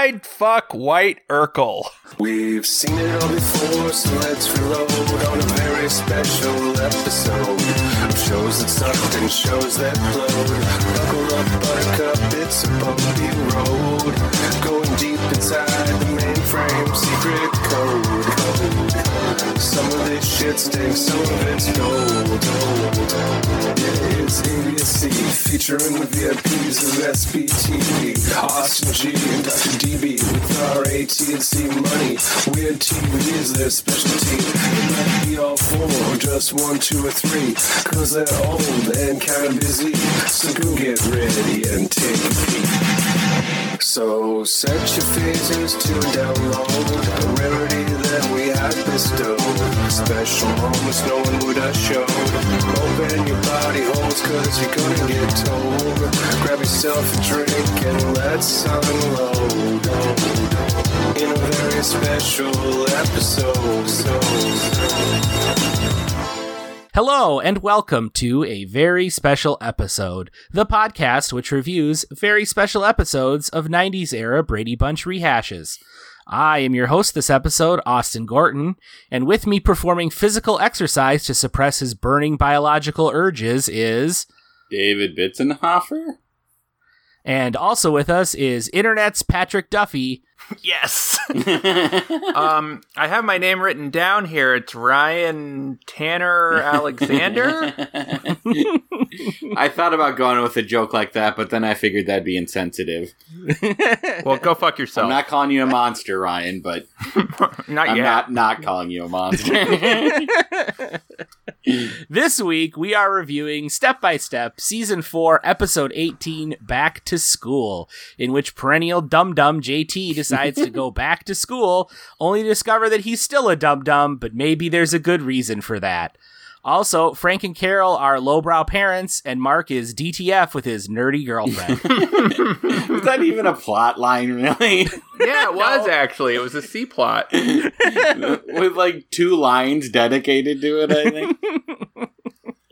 I'd fuck White Urkel. We've seen it all before, so let's reload on a very special episode shows that sucked and shows that flowed. Buckle up, buttercup, it's a bumpy road. Going deep inside the mainframe, secret code. Some of this shit stinks, some of it's gold. Yeah, it's AVSE, featuring the VIPs of SBTV, Austin G and Dr. DB with our AT&C money. Weird TV is their specialty. It might be all four, or just one, two, or three, cause they're old and kinda busy. So go get ready and take a peek. So set your phasers to download a rarity that we have bestowed. Special moments no one would have showed. Open your body holes cause you're gonna get told. Grab yourself a drink and let's unload. In a very special episode. Hello, and welcome to a very special episode, the podcast which reviews very special episodes of 90s era Brady Bunch rehashes. I am your host this episode, Austin Gorton, and with me performing physical exercise to suppress his burning biological urges is. David Bitzenhofer? And also with us is Internet's Patrick Duffy. Yes. um, I have my name written down here. It's Ryan Tanner Alexander. I thought about going with a joke like that, but then I figured that'd be insensitive. well, go fuck yourself. I'm not calling you a monster, Ryan, but not I'm yet. not not calling you a monster. This week, we are reviewing Step by Step, Season 4, Episode 18, Back to School, in which perennial dum dum JT decides to go back to school, only to discover that he's still a dum dum, but maybe there's a good reason for that. Also, Frank and Carol are lowbrow parents, and Mark is DTF with his nerdy girlfriend. Was that even a plot line, really? yeah, it was actually. It was a C plot. With like two lines dedicated to it, I think.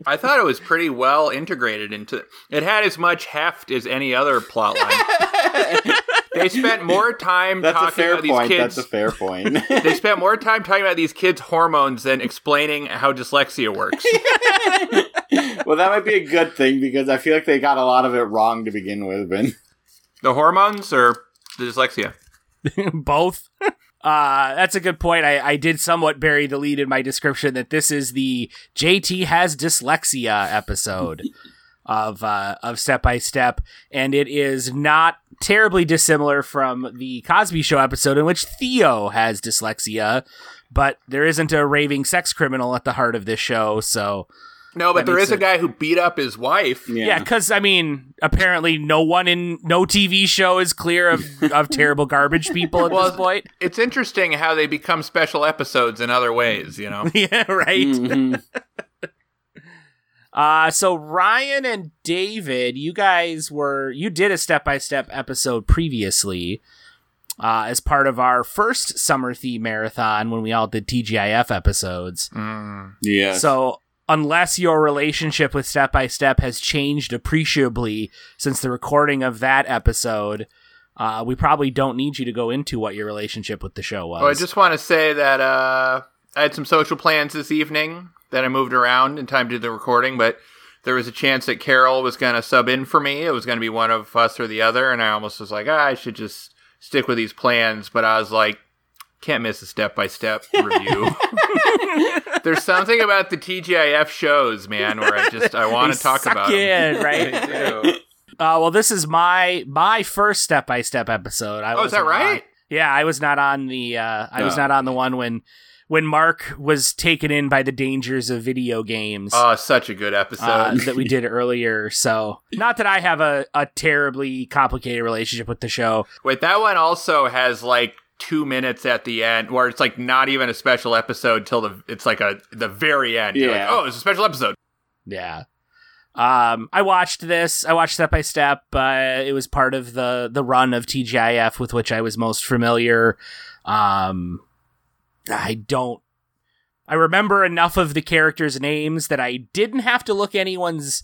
I thought it was pretty well integrated into. It had as much heft as any other plot line. They spent more time That's a talking fair about these point. kids. That's a fair point. they spent more time talking about these kids' hormones than explaining how dyslexia works. well, that might be a good thing because I feel like they got a lot of it wrong to begin with. But the hormones or the dyslexia? Both. Uh, that's a good point. I, I did somewhat bury the lead in my description that this is the JT has dyslexia episode of uh, of Step by Step, and it is not terribly dissimilar from the Cosby Show episode in which Theo has dyslexia, but there isn't a raving sex criminal at the heart of this show, so. No, but That there a guy who beat up his wife. Yeah, because I mean, apparently, no one in no TV show is clear of, of terrible garbage people at Well, this point. It's interesting how they become special episodes in other ways, you know? yeah, right. Mhm. Uh, so Ryan and David, you guys were you did a step by step episode previously, uh, as part of our first summer theme marathon when we all did TGIF episodes. Mm. yeah. So unless your relationship with step by step has changed appreciably since the recording of that episode, uh, we probably don't need you to go into what your relationship with the show was. Well, I just want to say that uh, I had some social plans this evening that I moved around in time to do the recording, but there was a chance that Carol was going to sub in for me. It was going to be one of us or the other, and I almost was like, ah, I should just stick with these plans. But I was like, can't miss a step by step review. There's something about the TGIF shows, man, where I just I want to talk suck about you them. in, right? Uh, well, this is my my first step by step episode. I Oh, is that right? on- yeah, I was not on the. Uh, I was Oh. not on the one when when Mark was taken in by the dangers of video games. Oh, such a good episode. uh, that we did earlier. So, not that I have a, a terribly complicated relationship with the show. Wait, that one also has like two minutes at the end where it's like not even a special episode till the it's like a the very end. You're like, Yeah. oh, it's a special episode. Yeah. Um, I watched this. I watched step by step. Uh, it was part of the the run of TGIF with which I was most familiar. Um, I don't. I remember enough of the characters' names that I didn't have to look anyone's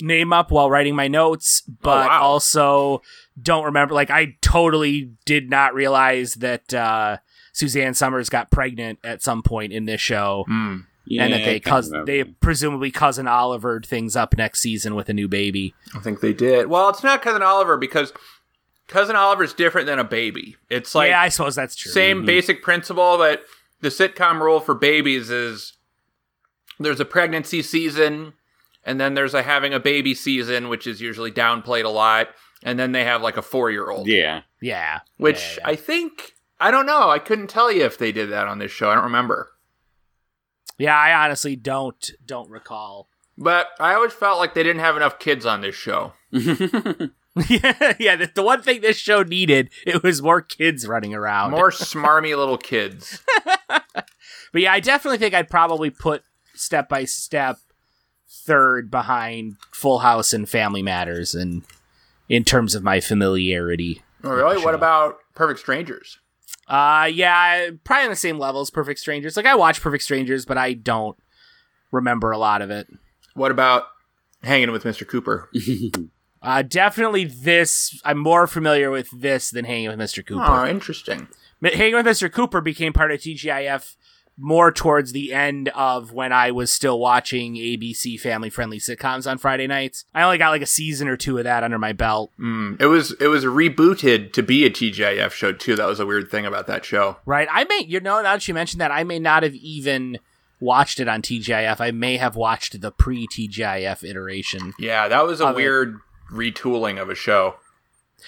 name up while writing my notes, but wow. also don't remember. Like, I totally did not realize that uh, Suzanne Somers got pregnant at some point in this show, Hmm. Yeah, and that they can't cous- remember. they presumably cousin Oliver things up next season with a new baby. I think they did. Well, it's not cousin Oliver because cousin Oliver's different than a baby. It's like yeah, I suppose that's true. same mm-hmm. basic principle, but the sitcom rule for babies is there's a pregnancy season, and then there's a having a baby season, which is usually downplayed a lot, and then they have like a four year old. Yeah. Yeah, Which Yeah, yeah. I think I don't know. I couldn't tell you if they did that on this show. I don't remember. yeah, I honestly don't don't recall. But I always felt like they didn't have enough kids on this show. yeah, yeah. The, the one thing this show needed it was more kids running around. More smarmy little kids. But yeah, I definitely think I'd probably put Step by Step third behind Full House and Family Matters, and in terms of my familiarity. Oh, really? What about Perfect Strangers? Uh, yeah, probably on the same level as Perfect Strangers. Like I watch Perfect Strangers, but I don't remember a lot of it. What about Hanging with Mr. Cooper? Uh, definitely this. I'm more familiar with this than Hanging with Mr. Cooper. Oh, interesting. Hanging with Mr. Cooper became part of TGIF more towards the end of when I was still watching ABC family friendly sitcoms on Friday nights. I only got like a season or two of that under my belt. Mm, it was it was rebooted to be a TGIF show too. That was a weird thing about that show. Right. I may, you know, now that you mentioned that, I may not have even watched it on TGIF. I may have watched the pre TGIF iteration. Yeah, that was a weird it. Retooling of a show.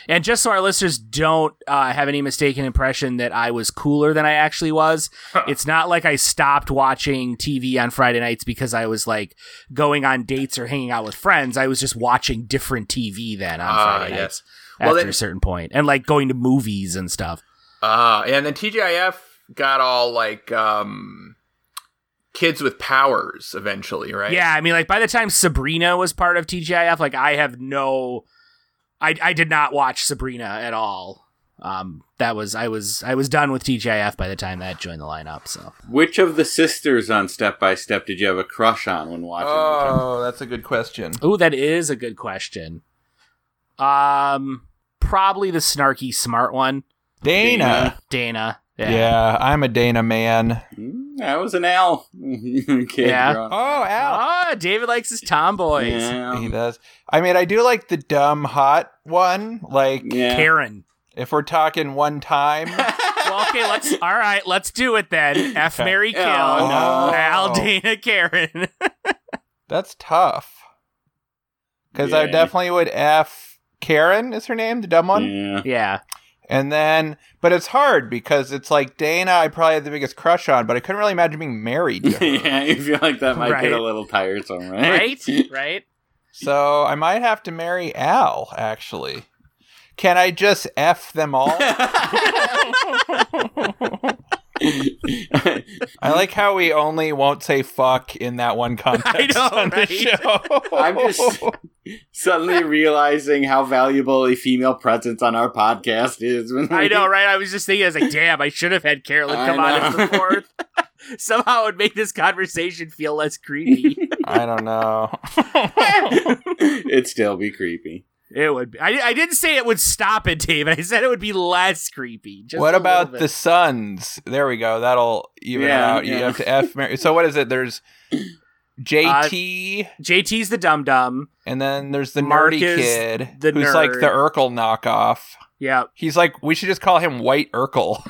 And just so our listeners don't uh, have any mistaken impression that I was cooler than I actually was, it's not like I stopped watching TV on Friday nights because I was like going on dates or hanging out with friends. I was just watching different TV then on Ah, Friday yes. nights Well, after then- a certain point, and like going to movies and stuff. Uh, and then TGIF got all like um, kids with powers eventually, right? Yeah, I mean, like by the time Sabrina was part of TGIF, like I have no, I I did not watch Sabrina at all. Um, that was I was I was done with TGIF by the time that joined the lineup. So Which of the sisters on Step by Step did you have a crush on when watching? Oh, that's a good question. Oh, that is a good question. Um, probably the snarky smart one, Dana. Dana. Yeah. I'm a Dana man. Mm, That was an L. Kid Yeah. growing. Oh, Al. Ah, David likes his tomboys. Yeah. He does. I mean, I do like the dumb hot one. Like, Yeah. Karen. if we're talking one time, Well, okay, let's. All right, let's do it then. F Okay. Mary Kill. Oh, no. Al Dana Karen. that's tough. Because I definitely would F Karen is her name, the dumb one. Yeah. yeah. And then, but it's hard because it's like Dana, I probably had the biggest crush on, but I couldn't really imagine being married to her. yeah, I feel like that might Right. get a little tiresome, right? Right? right? So I might have to marry Al, actually. Can I just F them all? I like how we only won't say fuck in that one context know, on the show. I'm just suddenly realizing how valuable a female presence on our podcast is. When I know, right? I was just thinking, I was like, damn, I should have had Carolyn come on as the fourth. Somehow it would make this conversation feel less creepy. I don't know. It'd still be creepy. it would be. I, I didn't say it would stop it, David. I said it would be less creepy. Just what about the sons? There we go. That'll even Yeah, it out. You yeah. have to F. Mar- so what is it? There's JT, uh, JT's the dum dum. and then there's the Mark nerdy kid the who's like the Urkel knockoff. Yeah. He's like, we should just call him White Urkel.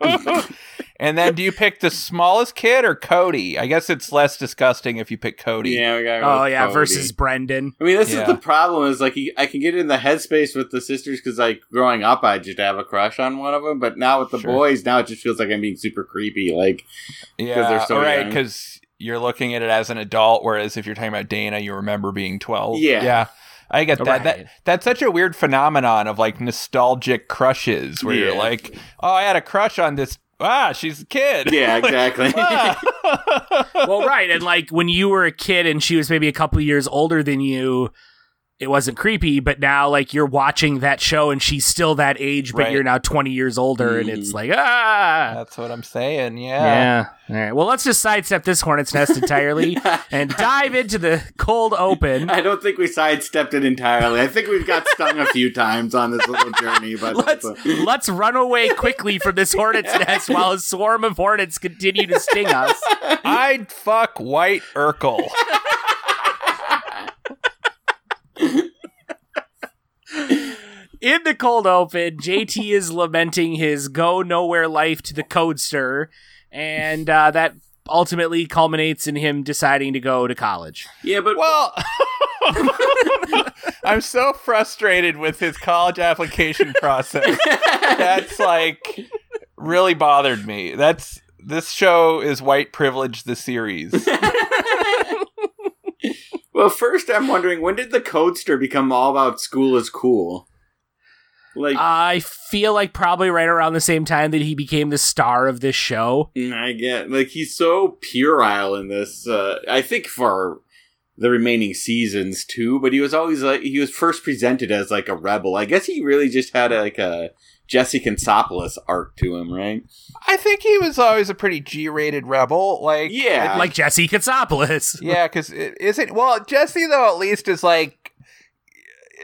and then, do you pick the smallest kid or Cody? I guess it's less disgusting if you pick Cody. Yeah, we gotta go Oh yeah, Cody. versus Brendan. I mean, this Yeah. is the problem. Is like I can get in the headspace with the sisters because, like, growing up, I just have a crush on one of them. But now with the Sure. boys, now it just feels like I'm being super creepy. Like, yeah, they're so all right, young. Because you're looking at it as an adult, whereas if you're talking about Dana, you remember being 12. Yeah. yeah. I get that. Right. That that's such a weird phenomenon of like nostalgic crushes, where you're like, "Oh, I had a crush on this. Ah, she's a kid." yeah, exactly. Ah. well, right, and like when you were a kid and she was maybe a couple years older than you, it wasn't creepy, but now like you're watching that show and she's still that age, but Right. you're now 20 years older, and it's like ah. That's what I'm saying. Yeah. Yeah. All right. Well, let's just sidestep this hornet's nest entirely and dive into the cold open. I don't think we sidestepped it entirely. I think we've got stung a few times on this little journey, but Let's let's run away quickly from this hornet's nest while a swarm of hornets continue to sting us. I'd fuck White Urkel. In the cold open, JT is lamenting his go nowhere life to the codester, and uh, that ultimately culminates in him deciding to go to college. yeah, but Well, I'm so frustrated with his college application process. That's like really bothered me. That's this show is white privilege the series. Well, first I'm wondering when did the Codester become all about school is cool? Like I feel like probably right around the same time that he became the star of this show. I get like he's so puerile in this. Uh, I think for the remaining seasons too, but he was always like he was first presented as like a rebel. I guess he really just had like a Jesse Kansopoulos arc to him, right? I think he was always a pretty G-rated rebel. Like Yeah, Like Jesse Katsopolis. Yeah, because it isn't. Well, Jesse though at least is like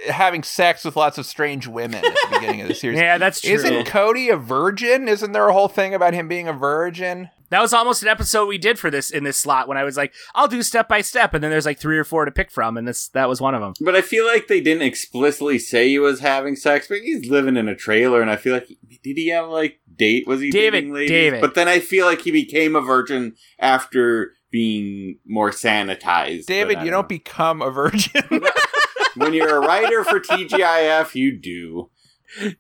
having sex with lots of strange women at the beginning of the series. Yeah, that's true. Isn't Cody a virgin? Isn't there a whole thing about him being a virgin? That was almost an episode we did for this in this slot when I was like, I'll do step by step, and then there's like three or four to pick from, and this that was one of them. But I feel like they didn't explicitly say he was having sex, but he's living in a trailer, and I feel like did he have like date? Was he David, dating ladies? David. But then I feel like he became a virgin after being more sanitized. David, you don't become a virgin. when you're a writer for TGIF, you do.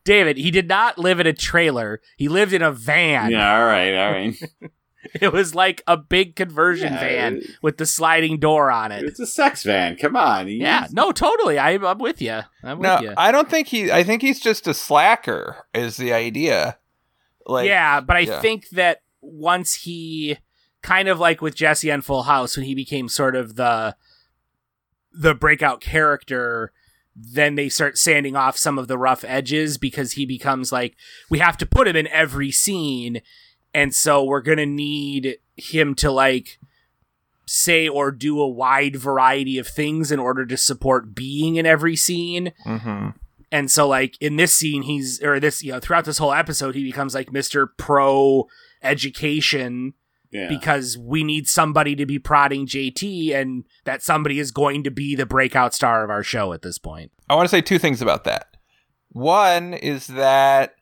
David, he did not live in a trailer. He lived in a van. Yeah, all right, all right. It was like a big conversion Yeah, van it- with the sliding door on it. It's a sex van. Come on. He's- Yeah, no, totally. I, I'm with you. I'm no, with you. I don't think he. I think he's just a slacker. Is the idea? Like, yeah, but I yeah. think that once he kind of like with Jesse on Full House when he became sort of the the breakout character then they start sanding off some of the rough edges because he becomes like we have to put him in every scene and so we're going to need him to like say or do a wide variety of things in order to support being in every scene hmm and so like in this scene he's or this you know throughout this whole episode he becomes like mr pro education Yeah. because we need somebody to be prodding jt and that somebody is going to be the breakout star of our show at this point I want to say two things about that. One is that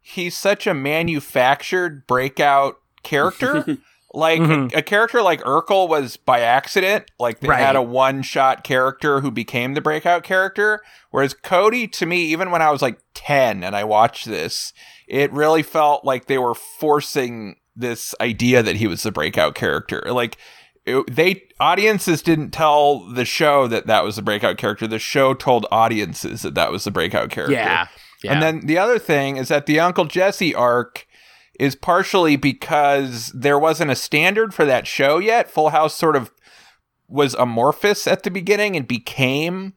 he's such a manufactured breakout character. like Mhm. a, a character like Urkel was by accident. Like they Right. had a one shot character who became the breakout character. Whereas Cody, to me, even when I was like 10 and I watched this, it really felt like they were forcing this idea that he was the breakout character. Like it- they audiences didn't tell the show that that was the breakout character. The show told audiences that that was the breakout character. yeah yeah And then the other thing is that the Uncle Jesse arc is partially because there wasn't a standard for that show yet. Full House sort of was amorphous at the beginning and became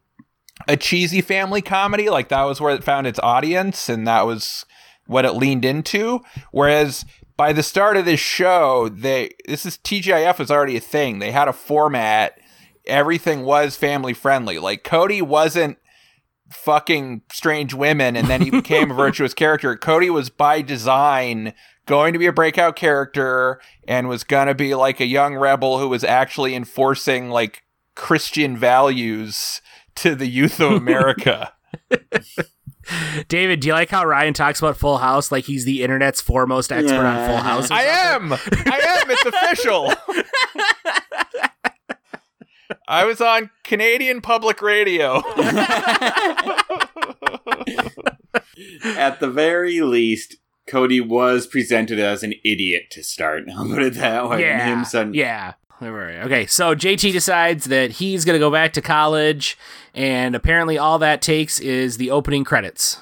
a cheesy family comedy. Like that was where it found its audience and that was what it leaned into. Whereas by the start of this show, they this is TGIF was already a thing. They had a format. Everything was family friendly. Like Cody wasn't fucking strange women and then he became a virtuous character. Cody was by design going to be a breakout character and was going to be like a young rebel who was actually enforcing like Christian values to the youth of America. david do you like how ryan talks about full house like he's the internet's foremost expert on full house I am. I am. It's official. I was on Canadian Public Radio. At the very least, Cody was presented as an idiot to start. I'll put it that way. yeah Him son- yeah Alright, Okay, so JT decides that he's going to go back to college, and apparently all that takes is the opening credits.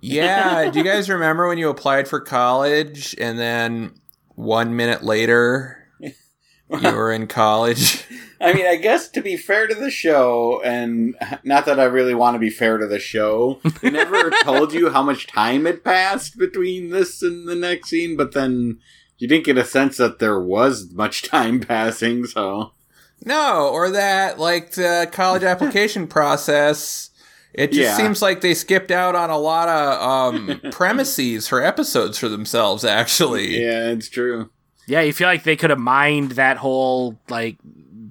Yeah. Do you guys remember when you applied for college and then one minute later You were in college. I mean, I guess to be fair to the show, and not that I really want to be fair to the show, they never told you how much time had passed between this and the next scene, but then you didn't get a sense that there was much time passing, so. No, or that like the college application process. It just Yeah. seems like they skipped out on a lot of um, premises for episodes for themselves. Actually, Yeah, it's true. Yeah, you feel like they could have mined that whole like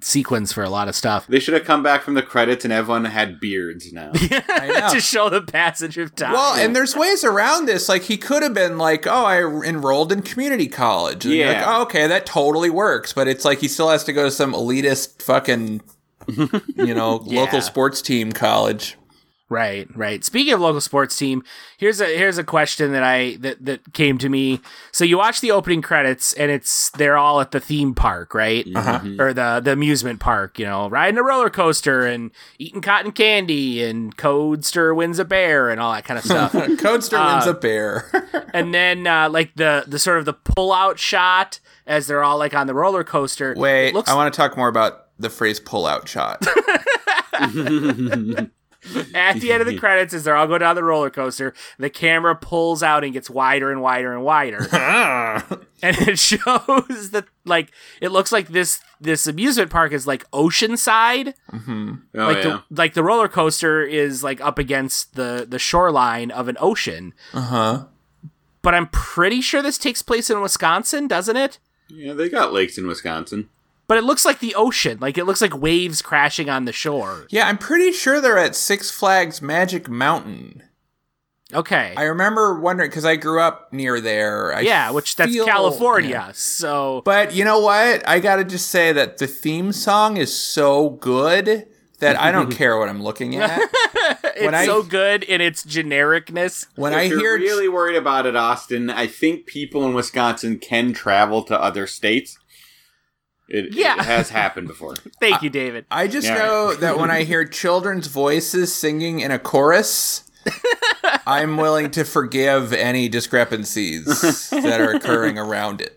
sequence for a lot of stuff. They should have come back from the credits and everyone had beards now. know. to show the passage of time. Well, and there's ways around this. Like he could have been like, "Oh, I enrolled in community college." And you're Yeah. like, oh, okay, that totally works. But it's like he still has to go to some elitist fucking, you know, Yeah. local sports team college. Right, right. Speaking of local sports team, here's a here's a question that I that that came to me. So you watch the opening credits and it's they're all at the theme park, right? Uh-huh. Or the the amusement park, you know, riding a roller coaster and eating cotton candy and Codester wins a bear and all that kind of stuff. Codester wins Uh, a bear. and then uh, like the the sort of the pull out shot as they're all like on the roller coaster. Wait, looks I want to talk more about the phrase "pull-out shot." at the end of the credits as they're all going down the roller coaster, the camera pulls out and gets wider and wider and wider. and it shows that like it looks like this this amusement park is like oceanside. Oh, like yeah. the like the roller coaster is like up against the the shoreline of an ocean. Uh huh. But I'm pretty sure this takes place in Wisconsin, doesn't it? yeah, they got lakes in Wisconsin. But it looks like the ocean. Like it looks like waves crashing on the shore. Yeah, I'm pretty sure they're at Six Flags Magic Mountain. Okay. I remember wondering because I grew up near there. I yeah, which that's feel- California. yeah. So But you know what? I gotta just say that the theme song is so good that I don't care what I'm looking at. it's When I- so good in its genericness. When if I you're hear really worried about it, Austin, I think people in Wisconsin can travel to other states. It, Yeah. it has happened before. Thank you, David. I just Yeah. know that when I hear children's voices singing in a chorus, I'm willing to forgive any discrepancies that are occurring around it.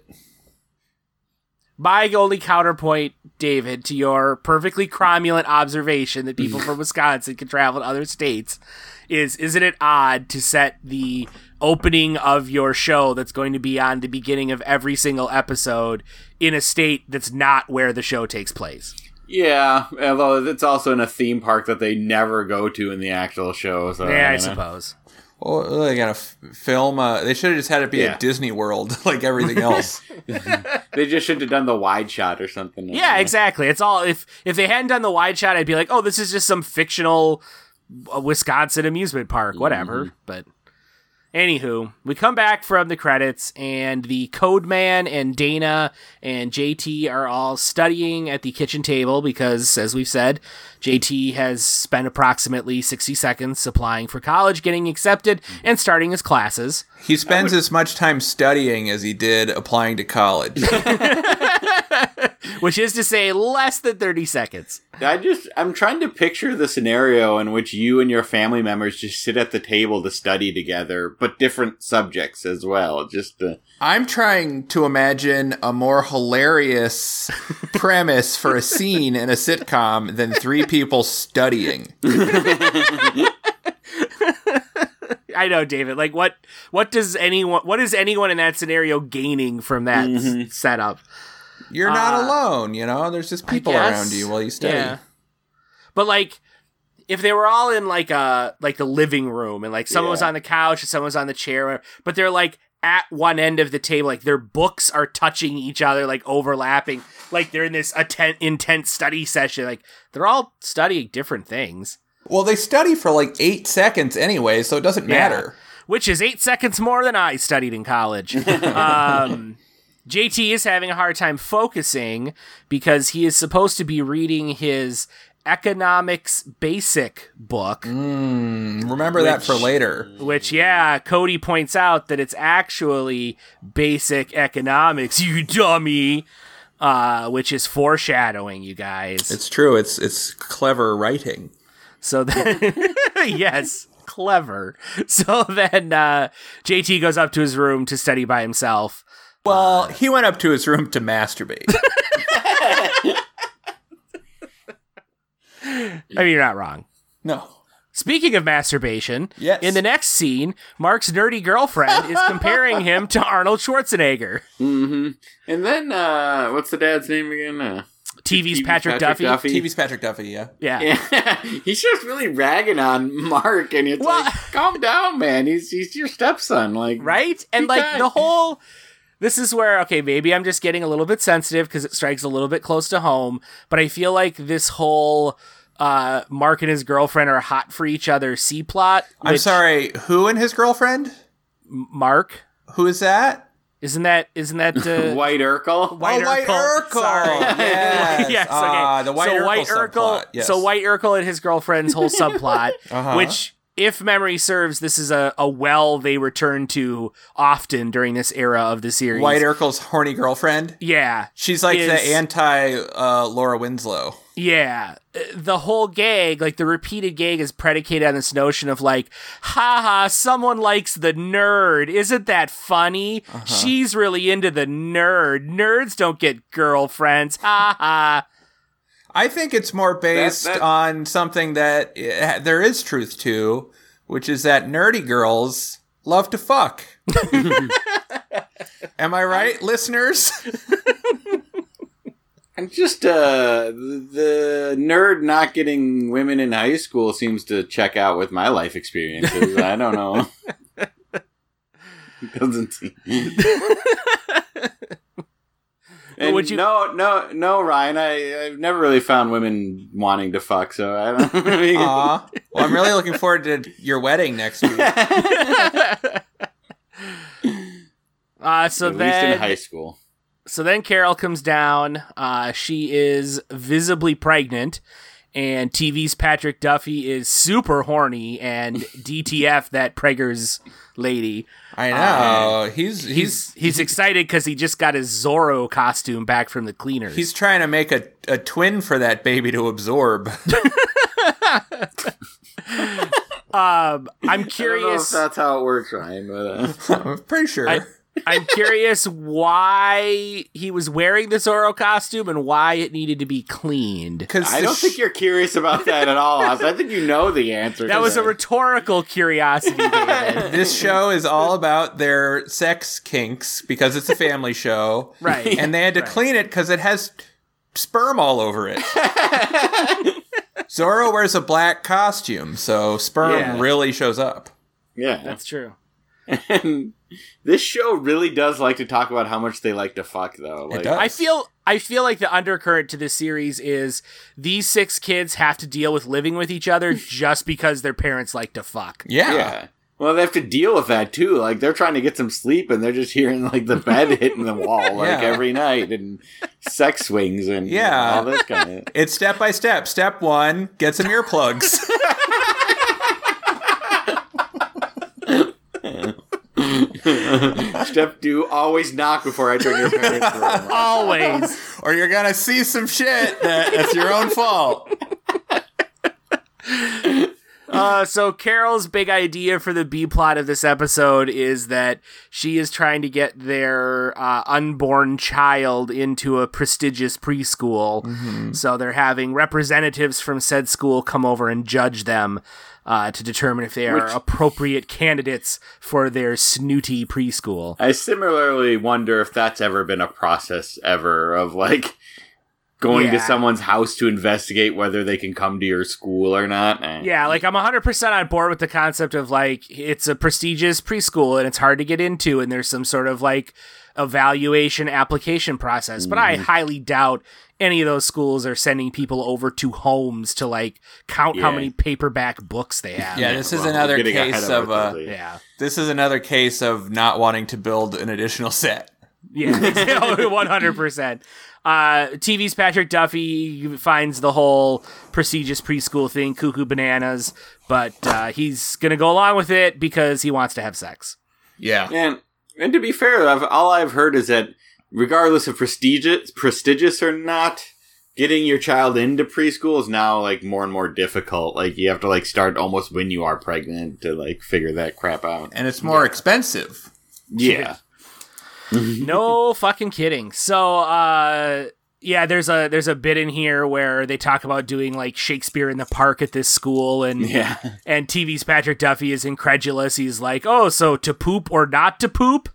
My only counterpoint, David, to your perfectly cromulent observation that people from Wisconsin can travel to other states is isn't it odd to set the opening of your show that's going to be on the beginning of every single episode in a state that's not where the show takes place? Yeah, although it's also in a theme park that they never go to in the actual show. So yeah, I don't suppose. Well, they gotta f- film. Uh, they should have just had it be Yeah. at Disney World like everything else. They just should have done the wide shot or something. Yeah, exactly. It's all if if they hadn't done the wide shot, I'd be like, oh, this is just some fictional uh, Wisconsin amusement park, whatever. But anywho, we come back from the credits, and the Code Man and Dana and JT are all studying at the kitchen table because, as we've said, JT has spent approximately sixty seconds applying for college, getting accepted, and starting his classes. He spends as much time studying as he did applying to college. Which is to say, less than 30 seconds. I just I'm trying to picture the scenario in which you and your family members just sit at the table to study together, but different subjects as well. Just uh, I'm trying to imagine a more hilarious premise for a scene in a sitcom than three people studying. I know, David. Like, what what does anyone what is anyone in that scenario gaining from that s- setup? You're not Uh, alone, you know? There's just people around you while you study. Yeah. But like, if they were all in like a like the living room and like someone was on the couch and someone was on the chair, but they're like at one end of the table, like their books are touching each other, like overlapping, like they're in this atten- intense study session. Like they're all studying different things. Well, they study for like eight seconds anyway, so it doesn't Yeah. matter. which is eight seconds more than I studied in college. um, JT is having a hard time focusing because he is supposed to be reading his economics basic book, Mm, remember that for later. which, yeah, Cody points out that it's actually basic economics, you dummy. Uh, which is foreshadowing, you guys. It's true. It's it's clever writing. So then, yes, clever. So then uh, JT goes up to his room to study by himself. Well, he went up to his room to masturbate. I mean, you're not wrong. no. Speaking of masturbation, Yes. in the next scene, Mark's nerdy girlfriend is comparing him to Arnold Schwarzenegger. hmm And then uh what's the dad's name again? Uh, TV's Patrick, Duffy. TV's Patrick Duffy, yeah. Yeah. Yeah, he's just really ragging on Mark, and it's Well- like, calm down, man. He's he's your stepson, like Right? And like kind. the whole. This is where, okay, maybe I'm just getting a little bit sensitive because it strikes a little bit close to home, but I feel like this whole uh, Mark and his girlfriend are hot for each other C plot. I'm which- sorry, who and his girlfriend? Mark? Who is that? Isn't that, isn't that, uh, White Urkel. White oh, White Urkel. Urkel. Sorry. Yes. yes, okay. Ah, the White so Urkel White Urkel, subplot. Yes. so White Urkel and his girlfriend's whole subplot, Uh-huh. which, if memory serves, this is a, a well they return to often during this era of the series. White Urkel's horny girlfriend. yeah, She's like the anti uh, Laura Winslow. yeah. The whole gag, like the repeated gag, is predicated on this notion of like, haha, someone likes the nerd. Isn't that funny? Uh-huh. She's really into the nerd. Nerds don't get girlfriends. Ha ha. I think it's more based that- on something that uh, there is truth to, which is that nerdy girls love to fuck. Am I right, listeners? And just uh, the, the nerd not getting women in high school seems to check out with my life experiences. I don't know. Doesn't seem. And would you- No, no, no, Ryan. I I've never really found women wanting to fuck, so I don't. I mean, Aw. Well, I'm really looking forward to your wedding next week. Uh, so at least then, in high school. so then Carol comes down. Uh, she is visibly pregnant, and TV's Patrick Duffy is super horny and DTF that Preggers lady. I know. he's He's he's he's excited because he just got his Zorro costume back from the cleaners. he's trying to make a, a twin for that baby to absorb. um, I'm I don't know if curious. that's how it works, Ryan. But uh, I'm pretty sure. I- I'm curious why he was wearing the Zorro costume and why it needed to be cleaned. Because I don't think you're curious about that at all. Oz. I think you know the answer. That to was a rhetorical curiosity, this show is all about their sex kinks because it's a family show. Right. And they had to Right. clean it because it has sperm all over it. Zorro wears a black costume, so sperm Yeah. really shows up. yeah. That's true. And this show really does like to talk about how much they like to fuck, though. Like, does. I feel I feel like the undercurrent to this series is these six kids have to deal with living with each other just because their parents like to fuck. Yeah. Yeah. Well, they have to deal with that too. Like they're trying to get some sleep, and they're just hearing like the bed hitting the wall like Yeah. every night, and sex swings, and you know, Yeah. all this kind of. It's step by step. Step one, get some earplugs. Step two: always knock before I turn your parents' room. Always. or you're going to see some shit that, that's your own fault. Uh, so Carol's big idea for the B plot of this episode is that she is trying to get their uh, unborn child into a prestigious preschool. So they're having representatives from said school come over and judge them uh, to determine if they are Which- appropriate candidates for their snooty preschool. I similarly wonder if that's ever been a process ever of like going to someone's house to investigate whether they can come to your school or not. Eh. Yeah, like I'm 100% on board with the concept of like it's a prestigious preschool and it's hard to get into and there's some sort of like evaluation application process. But I highly doubt any of those schools are sending people over to homes to like count how many paperback books they have. Yeah, this is another case of of uh. Yeah. this is another case of not wanting to build an additional set. Yeah, one hundred percent. Uh, TV's Patrick Duffy finds the whole prestigious preschool thing cuckoo bananas, but uh, he's gonna go along with it because he wants to have sex. Yeah. And and to be fair, I've, all I've heard is that regardless of prestigious, prestigious or not, getting your child into preschool is now like more and more difficult. Like you have to like start almost when you are pregnant to like figure that crap out. And it's more expensive. Yeah. no fucking kidding. So, uh, yeah, there's a there's a bit in here where they talk about doing like Shakespeare in the Park at this school, and Yeah. and TV's Patrick Duffy is incredulous. He's like, "Oh, so to poop or not to poop?"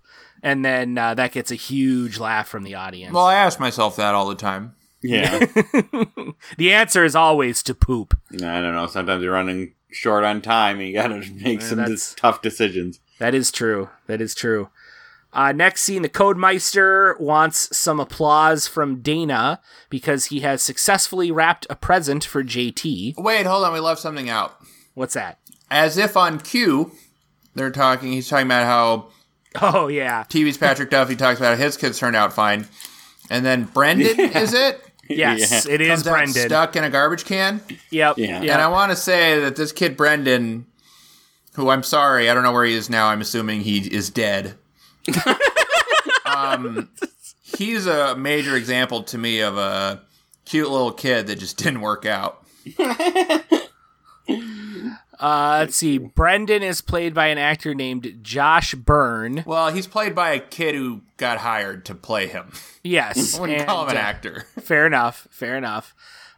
And then uh, that gets a huge laugh from the audience. Well, I ask myself that all the time. Yeah. the answer is always to poop. I don't know. Sometimes you're running short on time and you got to make Yeah, some that's- tough decisions. That is true. That is true. Uh, next scene, the Codemeister wants some applause from Dana because he has successfully wrapped a present for JT. Wait, hold on. We left something out. What's that? As if on cue, they're talking. He's talking about how Oh yeah, TV's Patrick Duffy talks about how his kids turned out fine, and then Brendan is it? yes, Yeah. it is Comes out Brendan. stuck in a garbage can. Yep. Yeah. Yeah. And I want to say that this kid Brendan, who I'm sorry, I don't know where he is now. I'm assuming he is dead. um, he's a major example to me of a cute little kid that just didn't work out. Uh, let's see. Brendan is played by an actor named Josh Byrne. Well, he's played by a kid who got hired to play him. Yes. I wouldn't call him and, an uh, actor. Fair enough. Fair enough.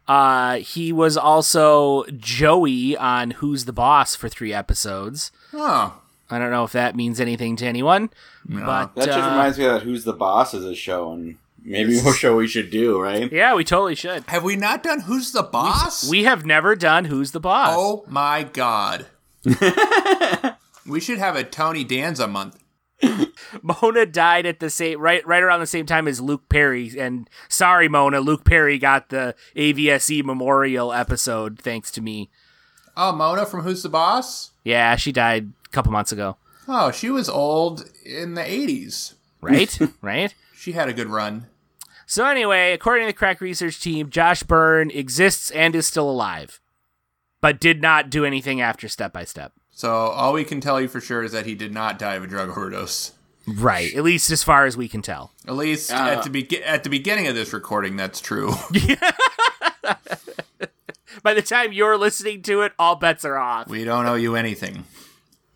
Uh, he was also Joey on Who's the Boss for three episodes. Oh, I don't know if that means anything to anyone, but That just uh, reminds me of that Who's the Boss is a show, and maybe a show we should do, right? yeah, we totally should. have we not done Who's the Boss? We have never done Who's the Boss. oh my god. we should have a Tony Danza month. Mona died at the same right right around the same time as Luke Perry, and sorry, Mona, Luke Perry got the AVSE E memorial episode thanks to me. Oh, Mona from Who's the Boss? Yeah, she died a couple months ago. Oh, she was old in the 80s. Right, right. She had a good run. So anyway, according to the crack research team, Josh Byrne exists and is still alive, but did not do anything after Step by Step. So all we can tell you for sure is that he did not die of a drug overdose. Right, at least as far as we can tell. At least Uh. at the be- at the beginning of this recording, that's true. By the time you're listening to it, all bets are off. we don't owe you anything.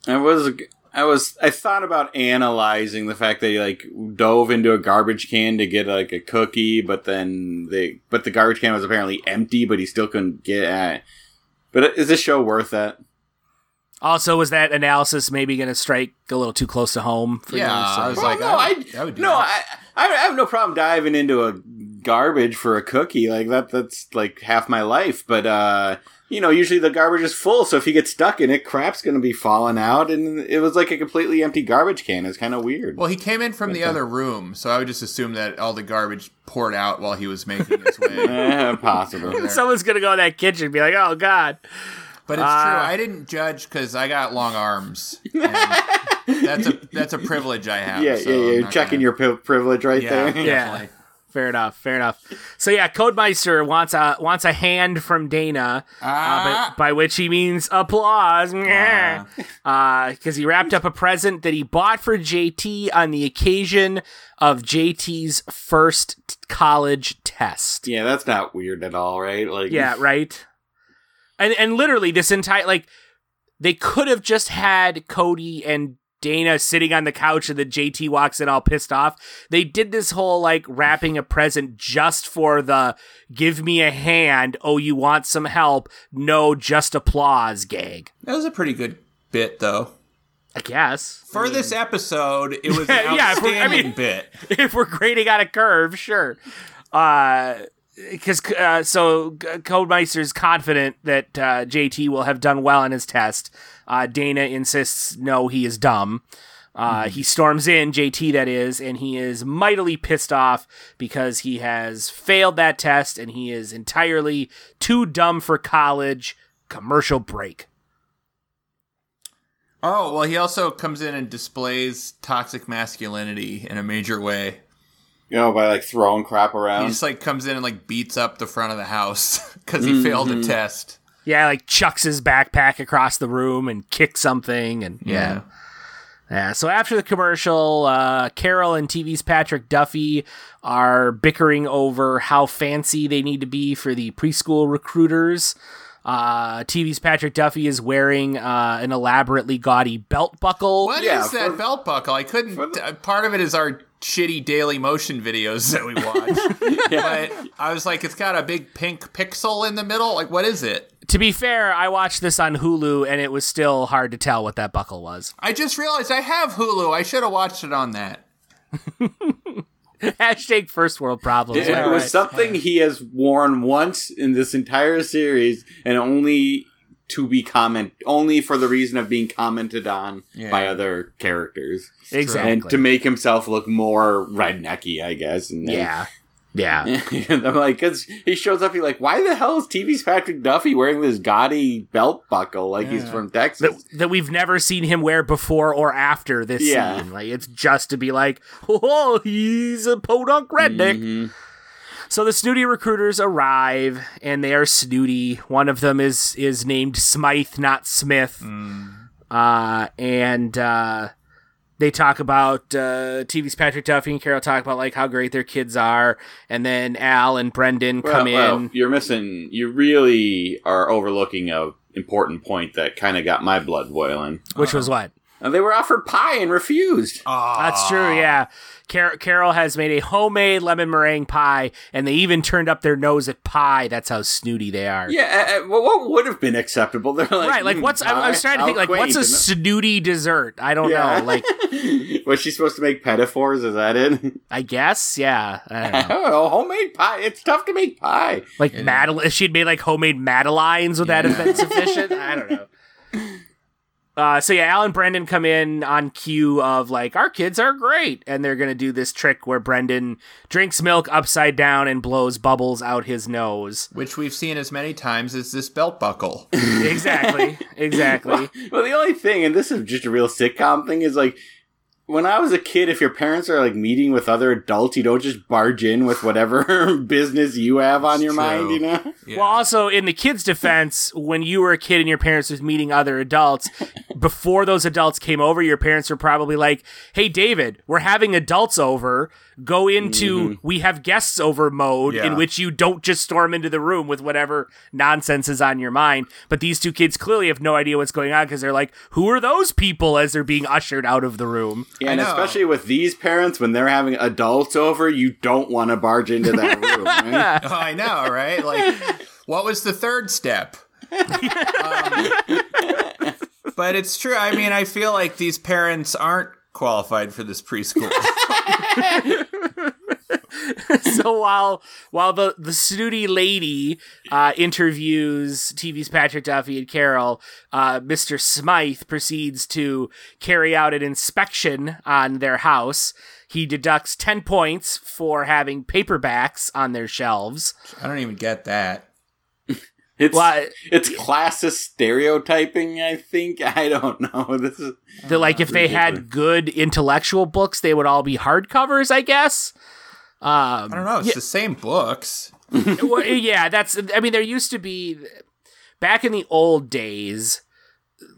I was, I was, I thought about analyzing the fact that he like dove into a garbage can to get like a cookie, but then they, but the garbage can was apparently empty, but he still couldn't get at. It. But is this show worth that? Also, was that analysis maybe going to strike a little too close to home for Yeah, you? So- I was Well, like, no, I, I, would- I would do no, that. I, I have no problem diving into a garbage for a cookie like that. That's like half my life. But uh, you know, usually the garbage is full, so if you get stuck in it, crap's gonna be falling out. And it was like a completely empty garbage can. It's kind of weird. Well, he came in from the other room, so I would just assume that all the garbage poured out while he was making his way. eh, possible. Someone's going to go in that kitchen and be like, oh, God. But it's Ah. true. I didn't judge because I got long arms. And that's a that's a privilege I have. yeah, so yeah, I'm you're checking gonna- your pri- privilege right yeah, there. Yeah. Fair enough. Fair enough. So yeah, Codemeister wants a wants a hand from Dana, uh, Ah. but, by which he means applause, Ah. because he wrapped up a present that he bought for JT on the occasion of JT's first t- college test. Yeah, that's not weird at all, right? Like, Yeah, right. And and literally this entire like they could have just had Cody and Dana sitting on the couch and then JT walks in all pissed off. They did this whole like wrapping a present just for the give me a hand, oh you want some help, no just applause gag. That was a pretty good bit, though. I guess. For this episode, it was an Yeah, if we're- I mean- bit. if we're grading on a curve, sure. Uh because uh, so Codemeister's confident that uh, JT will have done well on his test. Uh, Dana insists no, he is dumb. Uh, He storms in, JT that is, and he is mightily pissed off because he has failed that test and he is entirely too dumb for college. Commercial break. Oh, well, he also comes in and displays toxic masculinity in a major way. you know, by like throwing crap around. He just like comes in and like beats up the front of the house because he failed Mm-hmm. a test. Yeah, like chucks his backpack across the room and kicks something, and yeah. Yeah, so after the commercial, uh, Carol and TV's Patrick Duffy are bickering over how fancy they need to be for the preschool recruiters. Uh, TV's Patrick Duffy is wearing uh, an elaborately gaudy belt buckle. What is Yeah, that for- belt buckle? I couldn't. the- uh, part of it is our shitty Daily Motion videos that we watch. But I was like, it's got a big pink pixel in the middle. Like, what is it? To be fair, I watched this on Hulu and it was still hard to tell what that buckle was. I just realized I have Hulu. I should have watched it on that. Hashtag first world problems. It all was right. something he has worn once in this entire series, and only to be comment, only for the reason of being commented on Yeah. by other characters, exactly. and to make himself look more rednecky, I guess. And then- yeah. Yeah. I'm like, because he shows up, he's like, why the hell is TV's Patrick Duffy wearing this gaudy belt buckle like he's from Texas? That, that we've never seen him wear before or after this Yeah. scene. Like it's just to be like, oh, he's a podunk redneck. Mhm. So the snooty recruiters arrive, and they are snooty. One of them is is named Smythe, not Smith. Uh, and uh, they talk about uh, TV's Patrick Duffy and Carol talk about like how great their kids are, and then Al and Brendan come Well, well, in. you're missing. You really are overlooking a important point that kind of got my blood boiling. Which was what? And they were offered pie and refused. That's true, yeah. Car- Carol has made a homemade lemon meringue pie, and they even turned up their nose at pie. That's how snooty they are. Yeah, uh, uh, well, what would have been acceptable? They're like, right, like "Mm, what's I, I was trying to think like what's a quaint." snooty dessert? I don't Yeah. know. Like was she supposed to make petit fours? Is that it? I guess, yeah. I don't know. Homemade pie. It's tough to make pie. Like Madeline, if she'd made like homemade Madeleines, would that have been sufficient? I don't know. Uh, so yeah, Al and Brendan come in on cue of like our kids are great, and they're gonna do this trick where Brendan drinks milk upside down and blows bubbles out his nose. Which we've seen as many times as this belt buckle. exactly, exactly. Well, the only thing, and this is just a real sitcom thing, is like when I was a kid, if your parents are like meeting with other adults, you don't just barge in with whatever business you have on It's your mind, you know? Yeah. Well, also in the kids' defense, when you were a kid and your parents was meeting other adults, before those adults came over, your parents were probably like, "Hey, David, we're having adults over. Go into we have guests over mode, in which you don't just storm into the room with whatever nonsense is on your mind." But these two kids clearly have no idea what's going on because they're like, "Who are those people?" As they're being ushered out of the room. Yeah, and especially with these parents, when they're having adults over, you don't want to barge into that room, right? Oh, I know, right? Like, what was the third step? Um, but it's true. I mean, I feel like these parents aren't qualified for this preschool. so while while the the snooty lady uh, interviews TV's Patrick Duffy and Carol, uh, Mr. Smythe proceeds to carry out an inspection on their house. He deducts ten points for having paperbacks on their shelves. I don't even get that. It's Well, I- it's classist stereotyping, I think. I don't know. This is That like if they had good intellectual books, they would all be hardcovers, I guess. Um, I don't know. It's the same books. well, yeah, that's. I mean, there used to be back in the old days,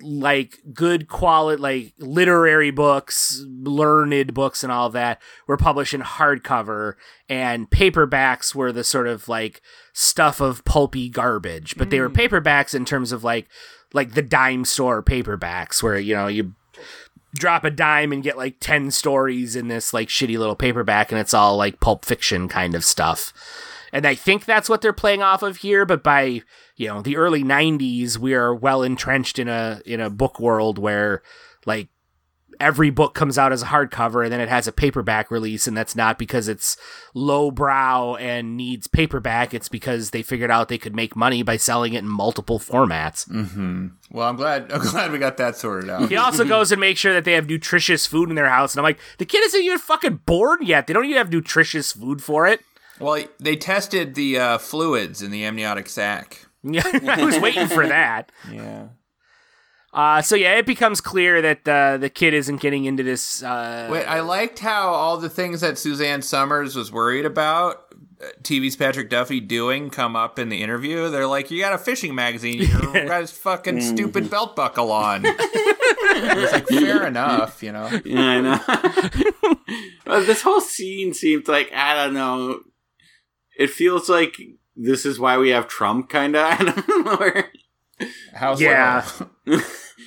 like good quality, like literary books, learned books, and all that were published in hardcover, and paperbacks were the sort of like stuff of pulpy garbage. But they were mm. paperbacks in terms of like like the dime store paperbacks, where you know you drop a dime and get like 10 stories in this like shitty little paperback and it's all like pulp fiction kind of stuff. And I think that's what they're playing off of here, but by, you know, the early 90s we are well entrenched in a in a book world where like every book comes out as a hardcover and then it has a paperback release and that's not because it's lowbrow and needs paperback, it's because they figured out they could make money by selling it in multiple formats. Mm-hmm. Well, I'm glad. I'm glad we got that sorted out. He also goes and makes sure that they have nutritious food in their house. And I'm like, the kid isn't even fucking born yet. They don't even have nutritious food for it. Well, they tested the uh, fluids in the amniotic sac. Yeah, I was waiting for that. Yeah. Uh, so yeah, it becomes clear that uh, the kid isn't getting into this. Uh, Wait, I liked how all the things that Suzanne Somers was worried about, uh, TV's Patrick Duffy doing, come up in the interview. They're like, "You got a fishing magazine. You got this fucking stupid belt buckle on." it's like fair enough, you know. Yeah, I know. well, this whole scene seems like I don't know. It feels like this is why we have Trump, kind of. I where, How's Yeah.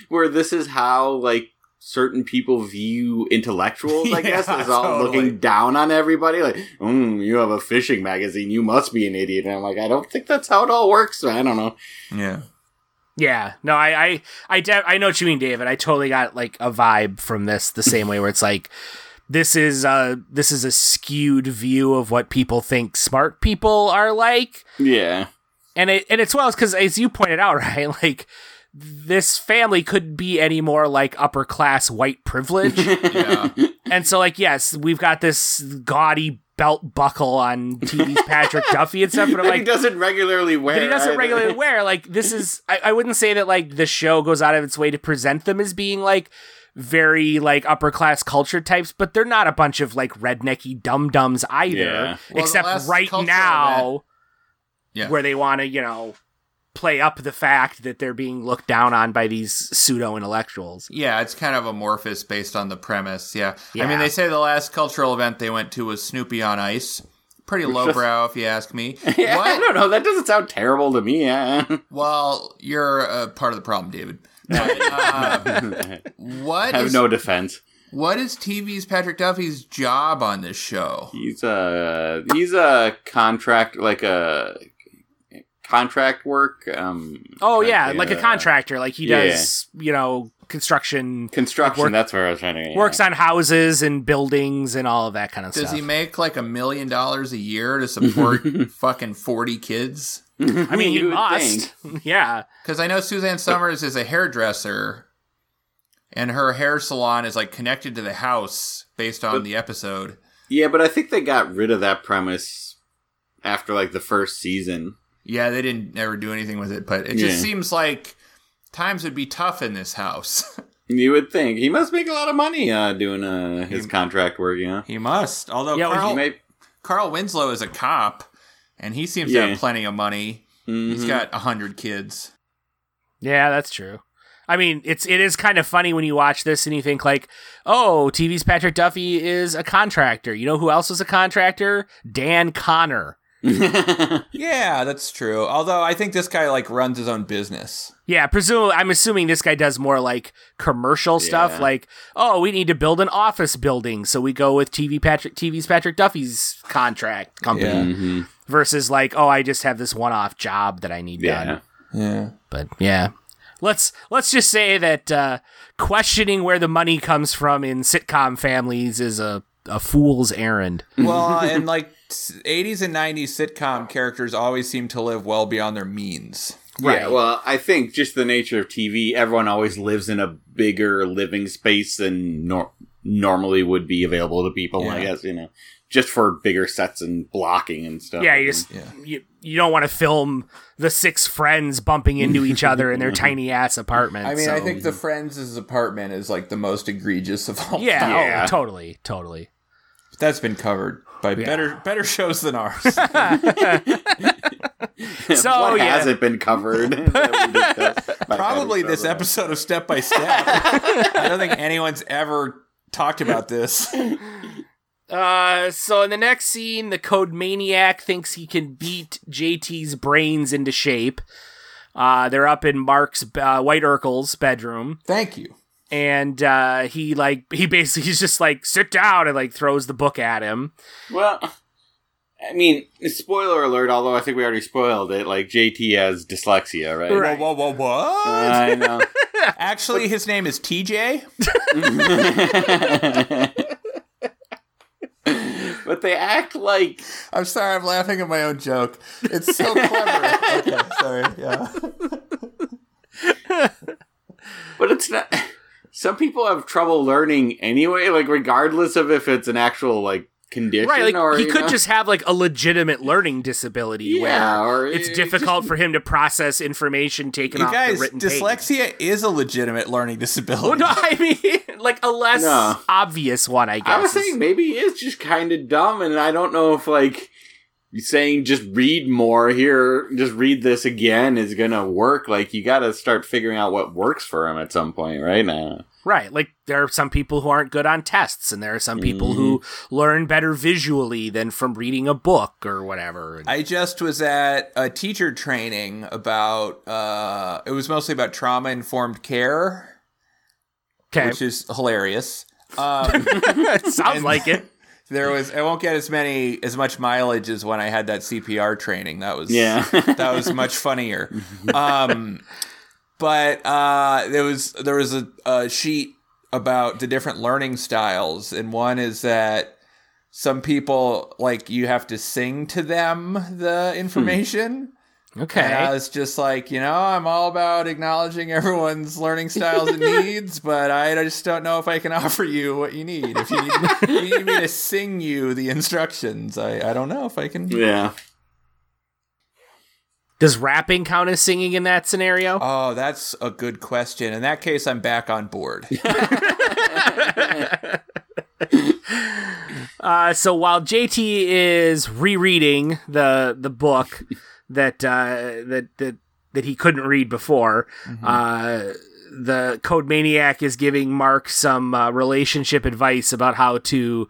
where this is how like certain people view intellectuals, I guess, Yeah, as all totally. looking down on everybody. Like, mm, you have a fishing magazine, you must be an idiot. And I'm like, I don't think that's how it all works. I don't know. Yeah. Yeah, no, I, I, I, de- I know what you mean, David. I totally got like a vibe from this the same way where it's like, this is a this is a skewed view of what people think smart people are like, Yeah. and it and it's well because as you pointed out, right, like this family couldn't be any more like upper class white privilege, Yeah. and so like yes, we've got this gaudy belt buckle on TV's Patrick Duffy and stuff, but I'm like, he doesn't regularly wear. that he doesn't either. regularly wear. Like this is, I, I wouldn't say that like the show goes out of its way to present them as being like very like upper class culture types, but they're not a bunch of like rednecky dum dums either. Yeah. Well, Except right now, Yeah. where they want to you know play up the fact that they're being looked down on by these pseudo intellectuals. Yeah, it's kind of amorphous based on the premise. Yeah. I mean, they say the last cultural event they went to was Snoopy on Ice. Pretty lowbrow, if you ask me. Yeah, I don't know. That doesn't sound terrible to me. Yeah. Well, you're uh, part of the problem, David. But, uh, what have is no defense. what is TV's Patrick Duffy's job on this show? He's a he's a contract like a contract work. Um, Oh yeah, like a uh, contractor, like he yeah. does, you know, construction, construction. Work- that's where I was trying to. Yeah. works on houses and buildings and all of that kind of Does stuff. Does he make like a million dollars a year to support fucking 40 kids? I mean, he You would must. yeah. Because I know Suzanne Somers is a hairdresser, and her hair salon is like connected to the house based on the episode. Yeah, but I think they got rid of that premise after like the first season. Yeah, they didn't ever do anything with it, but it just Yeah. seems like times would be tough in this house. You would think he must make a lot of money uh, doing uh, his He- contract work. You know, he must. Although Yeah, Carl, he may. Carl Winslow is a cop, and he seems to have plenty of money. He's Mhm. got a hundred kids. Yeah, that's true. I mean, it's it is kind of funny when you watch this and you think like, "Oh, TV's Patrick Duffy is a contractor." You know who else was a contractor? Dan Connor. Yeah, that's true. Although I think this guy like runs his own business. Yeah, presumably I'm assuming this guy does more like commercial stuff like, "Oh, we need to build an office building, so we go with TV Patrick TV's Patrick Duffy's contract company." Yeah. Mhm. Versus like, "Oh, I just have this one-off job that I need Yeah. done." Yeah. But yeah. Let's let's just say that uh, questioning where the money comes from in sitcom families is a, a fool's errand. Well, and like 80s and 90s sitcom characters always seem to live well beyond their means. Yeah, well, I think just the nature of TV, everyone always lives in a bigger living space than nor- normally would be available to people, I guess, you know, just for bigger sets and blocking and stuff. Yeah, you just Yeah. you, you don't want to film the six friends bumping into each other in their tiny ass apartment. I mean, I think the Friends' apartment is like the most egregious of all. yeah, oh, Yeah. Oh, totally, totally. That's been covered by better better shows than ours. So what yeah, hasn't been covered? that we discussed by Probably this shows. episode of Step by Step. I don't think anyone's ever talked about this. Uh, so in the next scene, the code maniac thinks he can beat JT's brains into shape. Uh, they're up in Mark's uh, White Urkel's bedroom, Thank you. and uh, he like he basically he's just like sit down and like throws the book at him. Well, I mean, spoiler alert, although I think we already spoiled it, like JT has dyslexia, right? Right. Whoa, whoa, whoa, what? I know. Actually, his name is TJ. but they act like I'm sorry, I'm laughing at my own joke. It's so clever. okay, sorry. Yeah. But it's not. Some people have trouble learning anyway, like regardless of if it's an actual like condition Right, or like he could know? just have like a legitimate learning disability yeah, where or it's it- difficult for him to process information taken You off guys, the written page. dyslexia is a legitimate learning disability. Well, no, I mean like a less No. obvious one, I guess. I was saying maybe he is just kind of dumb, and I don't know if like saying just read more here, just read this again is gonna work. Like you got to start figuring out what works for him at some point, right now. Right. Like there are some people who aren't good on tests, and there are some people who Mm-hmm. learn better visually than from reading a book or whatever. I just was at a teacher training about uh it was mostly about trauma informed care. Okay. which is hilarious. Um, Sounds like it. there was I won't get as many as much mileage as when I had that CPR training. That was Yeah. that was much funnier. Um, but uh, there was there was a, a sheet about the different learning styles, and one is that some people like you have to sing to them the information. And I was just like, you know, I'm all about acknowledging everyone's learning styles and needs, but I just don't know if I can offer you what you need. If you need, if you need me to sing you the instructions, I, I don't know if I can. yeah. Does rapping count as singing in that scenario? Oh, that's a good question. In that case, I'm back on board. Uh, so while JT is rereading the the book that uh, that that that he couldn't read before, uh, the Code Maniac is giving Mark some uh, relationship advice about how to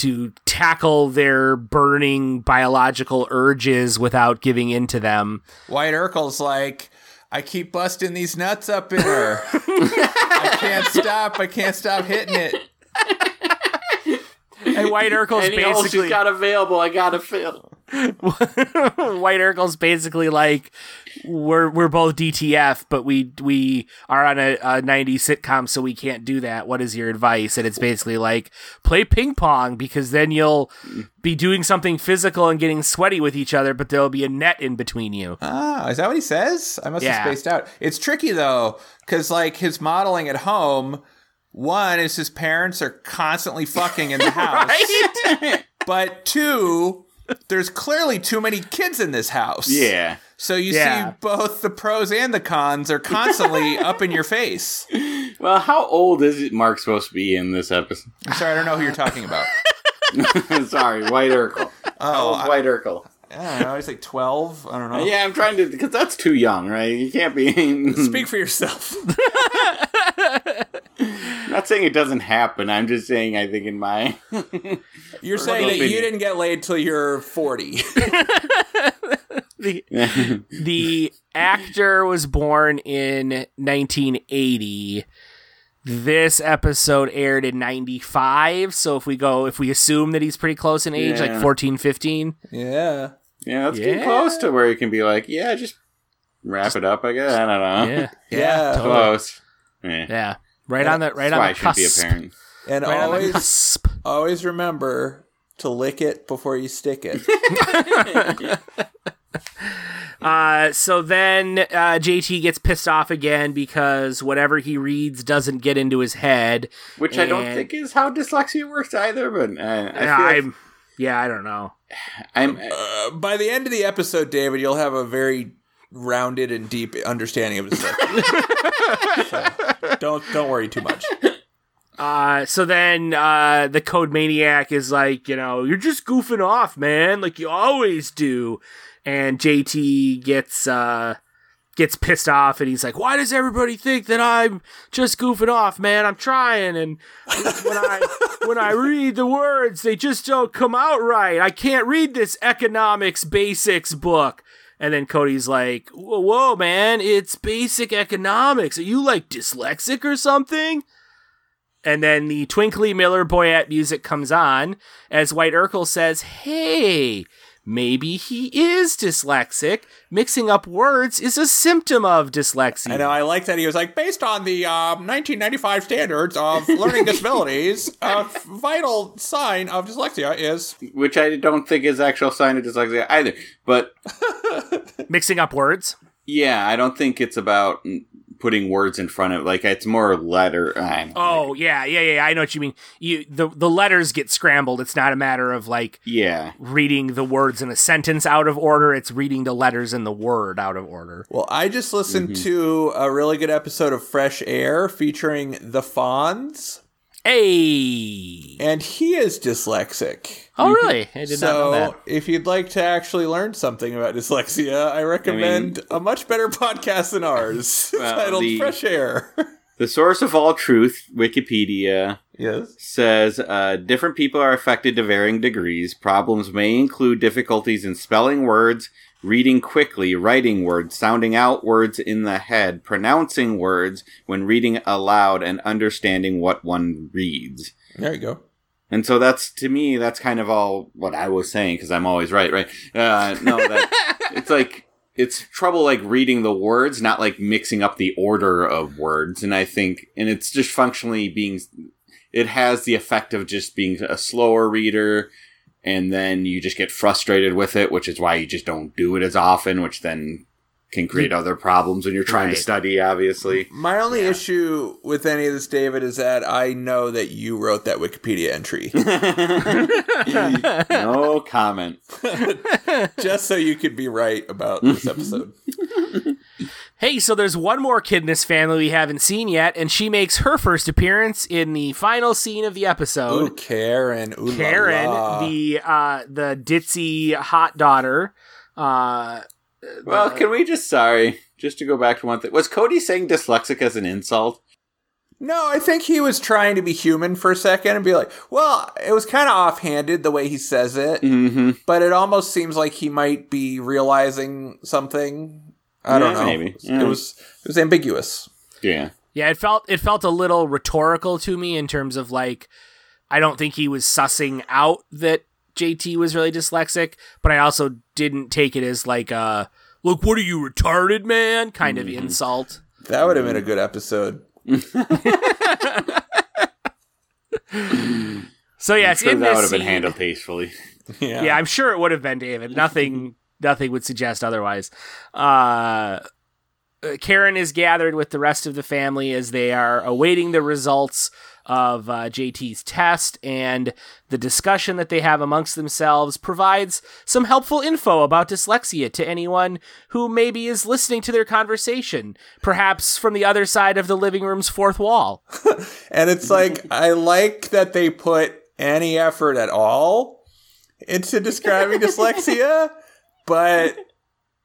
to tackle their burning biological urges without giving in to them. White Urkel's like, I keep busting these nuts up in her. I can't stop. I can't stop hitting it. And White Urkel's Any basically she's got available, I gotta fill. White Urkel's basically like we're we're both DTF, but we we are on a, a 90s sitcom, so we can't do that. What is your advice? And it's basically like play ping pong because then you'll be doing something physical and getting sweaty with each other, but there'll be a net in between you. Ah, is that what he says? I must Yeah. have spaced out. It's tricky though, because like his modeling at home, one is his parents are constantly fucking in the house, but two, there's clearly too many kids in this house. Yeah. So you Yeah. see both the pros and the cons are constantly up in your face. Well, how old is it Mark supposed to be in this episode? I'm sorry, I don't know who you're talking about. Sorry, White Urkel. How Oh, old's I, White Urkel? I don't know. He's like 12. I don't know. Yeah, I'm trying to because that's too young, right? You can't be. Speak for yourself. not saying it doesn't happen. I'm just saying I think in my You're saying that you didn't get laid till you're 40. The, the actor was born in 1980. This episode aired in 95, so if we go if we assume that he's pretty close in age, like 14, 15, yeah. Yeah, let's get Yeah. close to where you can be like, yeah, just wrap it up. I guess I don't know. yeah. Yeah. totally. close. Yeah. Yeah. Right on the right That's why on I the should be a parent. And Right always cusp. always remember to lick it before you stick it. Uh, so then uh, JT gets pissed off again because whatever he reads doesn't get into his head. Which I don't think is how dyslexia works either. But uh, I feel I'm, yeah, I don't know. I'm. Uh, by the end of the episode, David, you'll have a very rounded and deep understanding of this. so, don't don't worry too much. Uh, so then uh, the Code Maniac is like, you know, you're just goofing off, man, like you always do. And JT gets uh, gets pissed off, and he's like, "Why does everybody think that I'm just goofing off, man? I'm trying, and when I when I read the words, they just don't come out right. I can't read this economics basics book." And then Cody's like, "Whoa, whoa man, it's basic economics. Are you like dyslexic or something?" And then the Twinkly Miller Boyett music comes on as White Urkel says, Hey, maybe he is dyslexic. Mixing up words is a symptom of dyslexia. I know. I like that he was like, based on the um, 1995 standards of learning disabilities, a vital sign of dyslexia is which I don't think is actual sign of dyslexia either. But Mixing up words? yeah, I don't think it's about putting words in front of like it's more letter. I don't know. Oh, yeah, yeah, yeah. I know what you mean. You the the letters get scrambled. It's not a matter of like yeah. reading the words in a sentence out of order. It's reading the letters in the word out of order. Well, I just listened mm-hmm. to a really good episode of Fresh Air featuring the Fonz, Hey. and he is dyslexic. Oh, really? I did not know So, that. if you'd like to actually learn something about dyslexia, I recommend a much better podcast than ours Well, titled the- Fresh Air. The source of all truth, Wikipedia, yes. says uh, different people are affected to varying degrees. Problems may include difficulties in spelling words, reading quickly, writing words, sounding out words in the head, pronouncing words when reading aloud, and understanding what one reads. There you go. And so that's to me, that's kind of all what I was saying because I'm always right, right? Uh, no, that it's like it's trouble like reading the words, not like mixing up the order of words. And I think, and it's just functionally being, it has the effect of just being a slower reader, and then you just get frustrated with it, which is why you just don't do it as often, which then can create other problems when you're trying Right. to study, obviously. My only issue with any of this, David, is that I know that you wrote that Wikipedia entry no comment. just so you could be right about this episode. Hey, so there's one more kid in this family we haven't seen yet, and she makes her first appearance in the final scene of the episode. Ooh, Karen. Ooh, Karen, la. the uh, the ditzy hot daughter. Uh, Well, can we just, sorry, just to go back to one thing. Was Cody saying dyslexic as an insult? No, I think he was trying to be human for a second and be like, well, it was kind of offhanded the way he says it, Mm-hmm. but it almost seems like he might be realizing something. I don't Yeah, know. maybe. Yeah. It was it was ambiguous. Yeah. yeah, it felt it felt a little rhetorical to me in terms of like, I don't think he was sussing out that JT was really dyslexic, but I also didn't take it as like a look, what are you retarded, man? kind of mm-hmm. insult. That would have been a good episode. So yes, Sure, in that this would have been handled tastefully. Yeah. yeah, I'm sure it would have been David. Nothing, nothing would suggest otherwise. Uh, Karen is gathered with the rest of the family as they are awaiting the results of uh, JT's test, and the discussion that they have amongst themselves provides some helpful info about dyslexia to anyone who maybe is listening to their conversation, perhaps from the other side of the living room's fourth wall. And it's like I like that they put any effort at all into describing dyslexia, but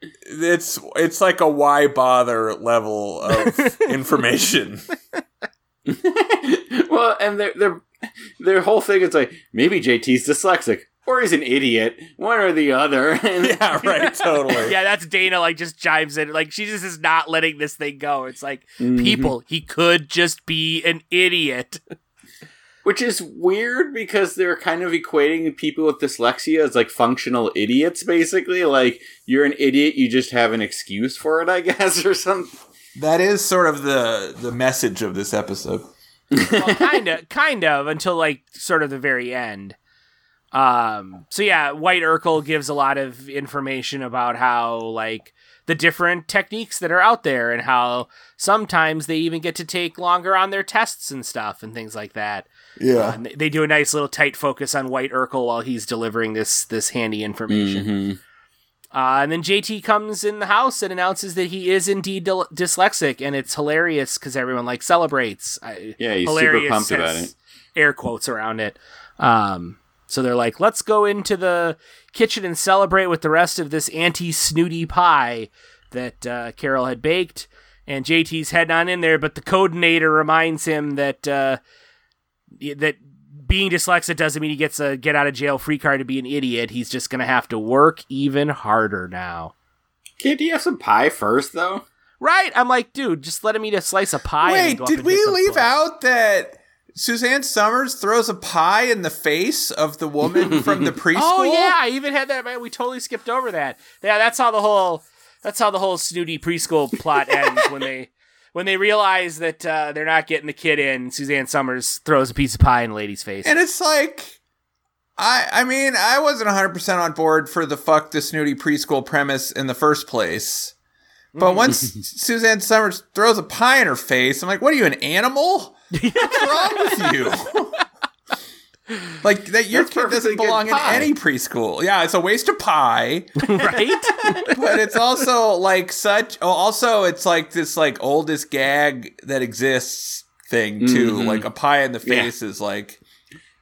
it's it's like a why bother level of information. well, and their their their whole thing is like maybe JT's dyslexic or he's an idiot, one or the other. Yeah, right, totally. yeah, that's Dana. Like, just chimes in. Like, she just is not letting this thing go. It's like, mm-hmm. people, he could just be an idiot. Which is weird because they're kind of equating people with dyslexia as like functional idiots, basically. Like you're an idiot, you just have an excuse for it, I guess, or something. That is sort of the the message of this episode. well, kind of, kind of, until like sort of the very end. Um. So yeah, White Urkel gives a lot of information about how like the different techniques that are out there, and how sometimes they even get to take longer on their tests and stuff, and things like that. Yeah. And they- do a nice little tight focus on White Urkel while he's delivering this this handy information. Mm-hmm. Uh, and then JT comes in the house and announces that he is indeed dil- dyslexic, and it's hilarious because everyone like celebrates. Yeah, he's super pumped about it. Air quotes around it. Um, so they're like, "Let's go into the kitchen and celebrate with the rest of this anti-snooty pie that uh, Carol had baked." And JT's heading on in there, but the coordinator reminds him that uh, that being dyslexic doesn't mean he gets a get out of jail free card to be an idiot. He's just gonna have to work even harder now. Can't you have some pie first, though? Right? I'm like, dude, just let him eat a slice of pie. Wait, go did we leave bush. out that Suzanne Somers throws a pie in the face of the woman from the preschool? Oh yeah, I even had that. Man, we totally skipped over that. Yeah, that's how the whole that's how the whole snooty preschool plot ends when they when they realize that uh, they're not getting the kid in. Suzanne Somers throws a piece of pie in the lady's face. And it's like, I I mean, I wasn't 100% on board for the fuck the snooty preschool premise in the first place. But once Suzanne Somers throws a pie in her face, I'm like, what are you, an animal? What's wrong with you? like that your That's kid doesn't belong in any preschool. Yeah, it's a waste of pie. right? but it's also like such oh, also it's like this like oldest gag that exists thing too Mhm. like a pie in the Yeah. face is like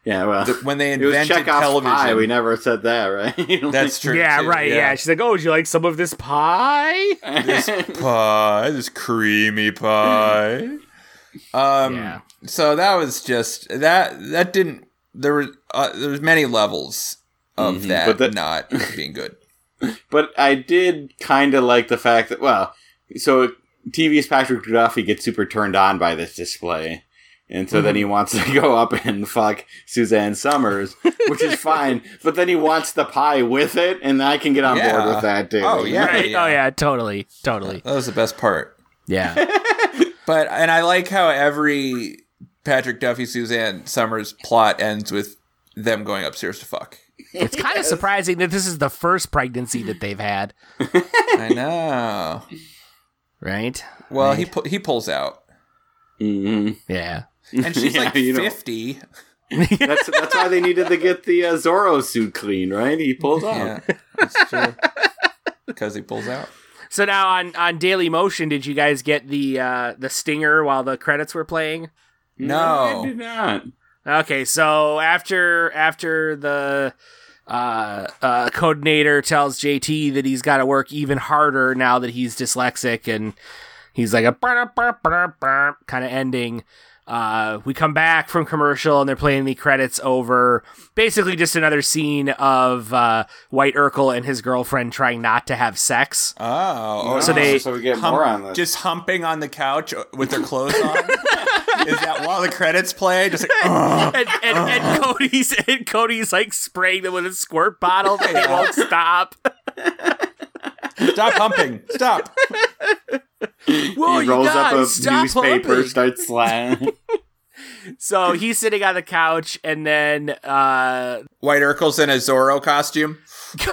Yeah, well, the, when they it was invented Chekhov's television pie. We never said that, right? that's true yeah, too, right. Yeah. she's like, oh, would you like some of this pie? this pie this creamy pie um Yeah. so that was just that that didn't there was uh, there was many levels of Mhm, that but that- not being good But I did kind of like the fact that, well, so TV's Patrick Duffy gets super turned on by this display. And so then he wants to go up and fuck Suzanne Somers, which is fine. But then he wants the pie with it, and I can get on Yeah. board with that too. Oh, yeah. Right? Oh yeah, totally, totally. That was the best part. Yeah. But and I like how every Patrick Duffy Suzanne Somers plot ends with them going upstairs to fuck. It's kind of surprising that this is the first pregnancy that they've had, I know. right? Well, he pu- he pulls out, hmm Yeah. and she's Yeah, like you know. fifty. That's that's why they needed to get the uh, Zorro suit clean, right? He pulls out. Yeah, that's true. Because he pulls out. So now on on Dailymotion, did you guys get the uh the stinger while the credits were playing? No. I did not. Okay, so after after the uh, uh, coordinator tells JT that he's got to work even harder now that he's dyslexic, and he's like a kind of ending. Uh, we come back from commercial and they're playing the credits over basically just another scene of uh, White Urkel and his girlfriend trying not to have sex. Oh, So they- so we get hum- more on this. just humping on the couch with their clothes on. Is that while the credits play? Just like, "Ugh." and, and, and Cody's and Cody's like spraying them with a squirt bottle, but they won't stop. stop humping, stop. Whoa, he you rolls up a guys, stop newspaper, humping. starts slamming. So he's sitting on the couch, and then uh, White Urkel's in a Zorro costume.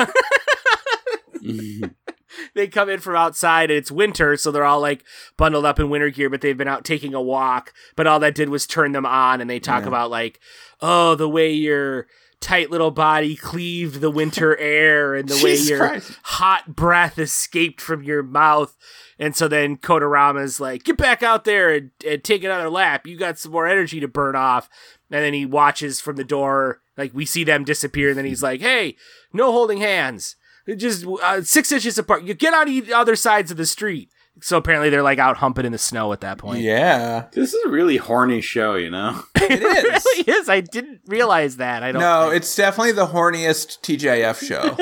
they come in from outside, and it's winter, so they're all like bundled up in winter gear, but they've been out taking a walk. But all that did was turn them on, and they talk about like, oh, the way your tight little body cleaved the winter air, and the way Jesus your Christ. hot breath escaped from your mouth. And so then Kodorama's like, get back out there and, and take another lap. You got some more energy to burn off. And then he watches from the door, like we see them disappear. And then he's like, hey, no holding hands. Just uh, six inches apart. You get on the other sides of the street. So apparently they're like out humping in the snow at that point. Yeah, this is a really horny show, you know. it It is. really is. I didn't realize that. I don't. No, think. it's definitely the horniest TGIF show.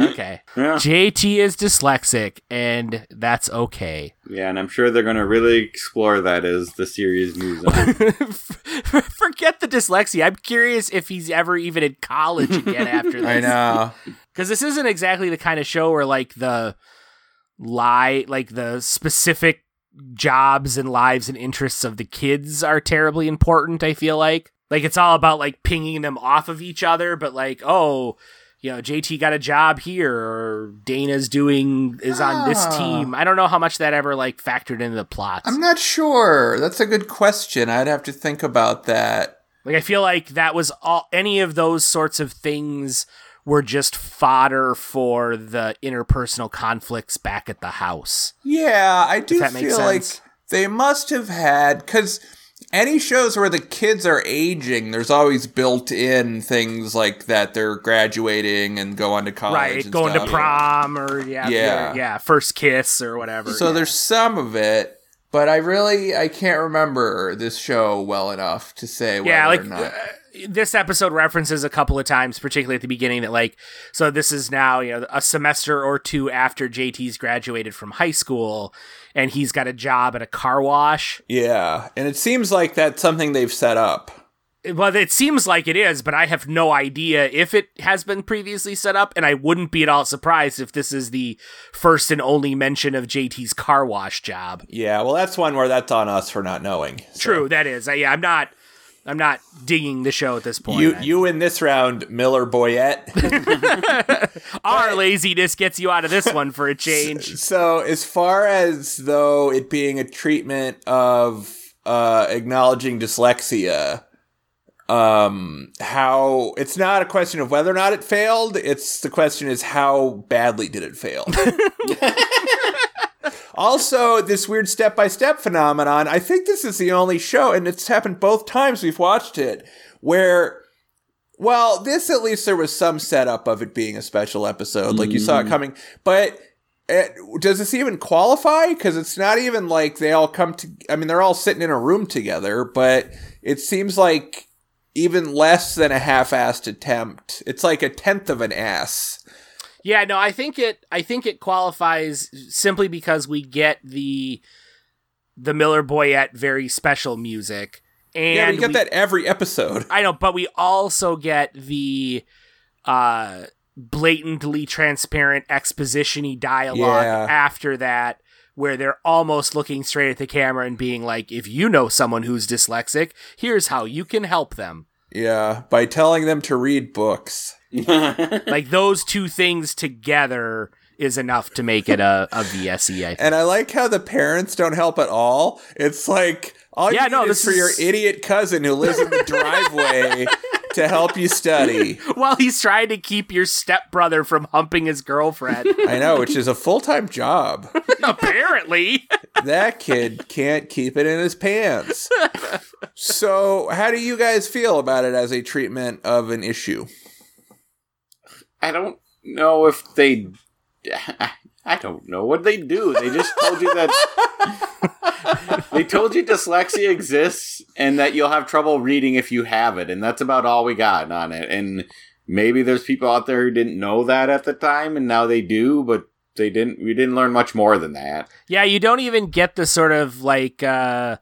okay. Yeah. JT is dyslexic, and that's okay. Yeah, and I'm sure they're going to really explore that as the series moves on. Forget the dyslexia. I'm curious if he's ever even in college again after this. I know. Because this isn't exactly the kind of show where like the lie, like the specific jobs and lives and interests of the kids are terribly important. I feel like like it's all about like pinging them off of each other, but like oh. You know, JT got a job here, or Dana's doing is on this Ah. team. I don't know how much that ever like factored into the plot I'm not sure. That's a good question. I'd have to think about that. Like I feel like that was all any of those sorts of things were just fodder for the interpersonal conflicts back at the house. Yeah, I do feel like they must have had because any shows where the kids are aging, there's always built in things like that they're graduating and go on to college, right, going stuff. to prom or yeah, Yeah. yeah, first kiss or whatever. So yeah. there's some of it, but I really I can't remember this show well enough to say whether yeah, like or not. uh, this episode references a couple of times, particularly at the beginning, that like so this is now you know a semester or two after JT's graduated from high school, and he's got a job at a car wash. yeah, and it seems like that's something they've set up. Well, it seems like it is, but I have no idea if it has been previously set up, and I wouldn't be at all surprised if this is the first and only mention of JT's car wash job. Yeah, well, that's one where that's on us for not knowing. So. True, that is. I, yeah, I'm not. I'm not digging the show at this point. You I- you in this round, Miller Boyett. our laziness gets you out of this one for a change. So, as far as though it being a treatment of uh, acknowledging dyslexia, um, how it's not a question of whether or not it failed. It's the question is how badly did it fail. also, this weird step by step phenomenon. I think this is the only show, and it's happened both times we've watched it, where well, this at least there was some setup of it being a special episode, like you saw it mm-hmm. coming. But it, does this even qualify? Because it's not even like they all come to. I mean, they're all sitting in a room together, but it seems like even less than a half-assed attempt. It's like a tenth of an ass. Yeah, no, I think it I think it qualifies simply because we get the the Miller Boyett very special music. And yeah, you get we- that every episode. I know, but we also get the uh blatantly transparent exposition-y dialogue Yeah. after that where they're almost looking straight at the camera and being like, if you know someone who's dyslexic, here's how you can help them. Yeah, by telling them to read books. like those two things together is enough to make it a, a VSE, I think. And I like how the parents don't help at all. It's like all Yeah, no, is this for your idiot cousin who lives in the driveway to help you study. While he's trying to keep your stepbrother from humping his girlfriend. I know, which is a full time job. Apparently. That kid can't keep it in his pants. So, how do you guys feel about it as a treatment of an issue? I don't know if they. I don't know what they do. They just told you that. they told you dyslexia exists and that you'll have trouble reading if you have it, and that's about all we got on it. And maybe there's people out there who didn't know that at the time, and now they do, but they didn't. We didn't learn much more than that. Yeah, you don't even get the sort of like uh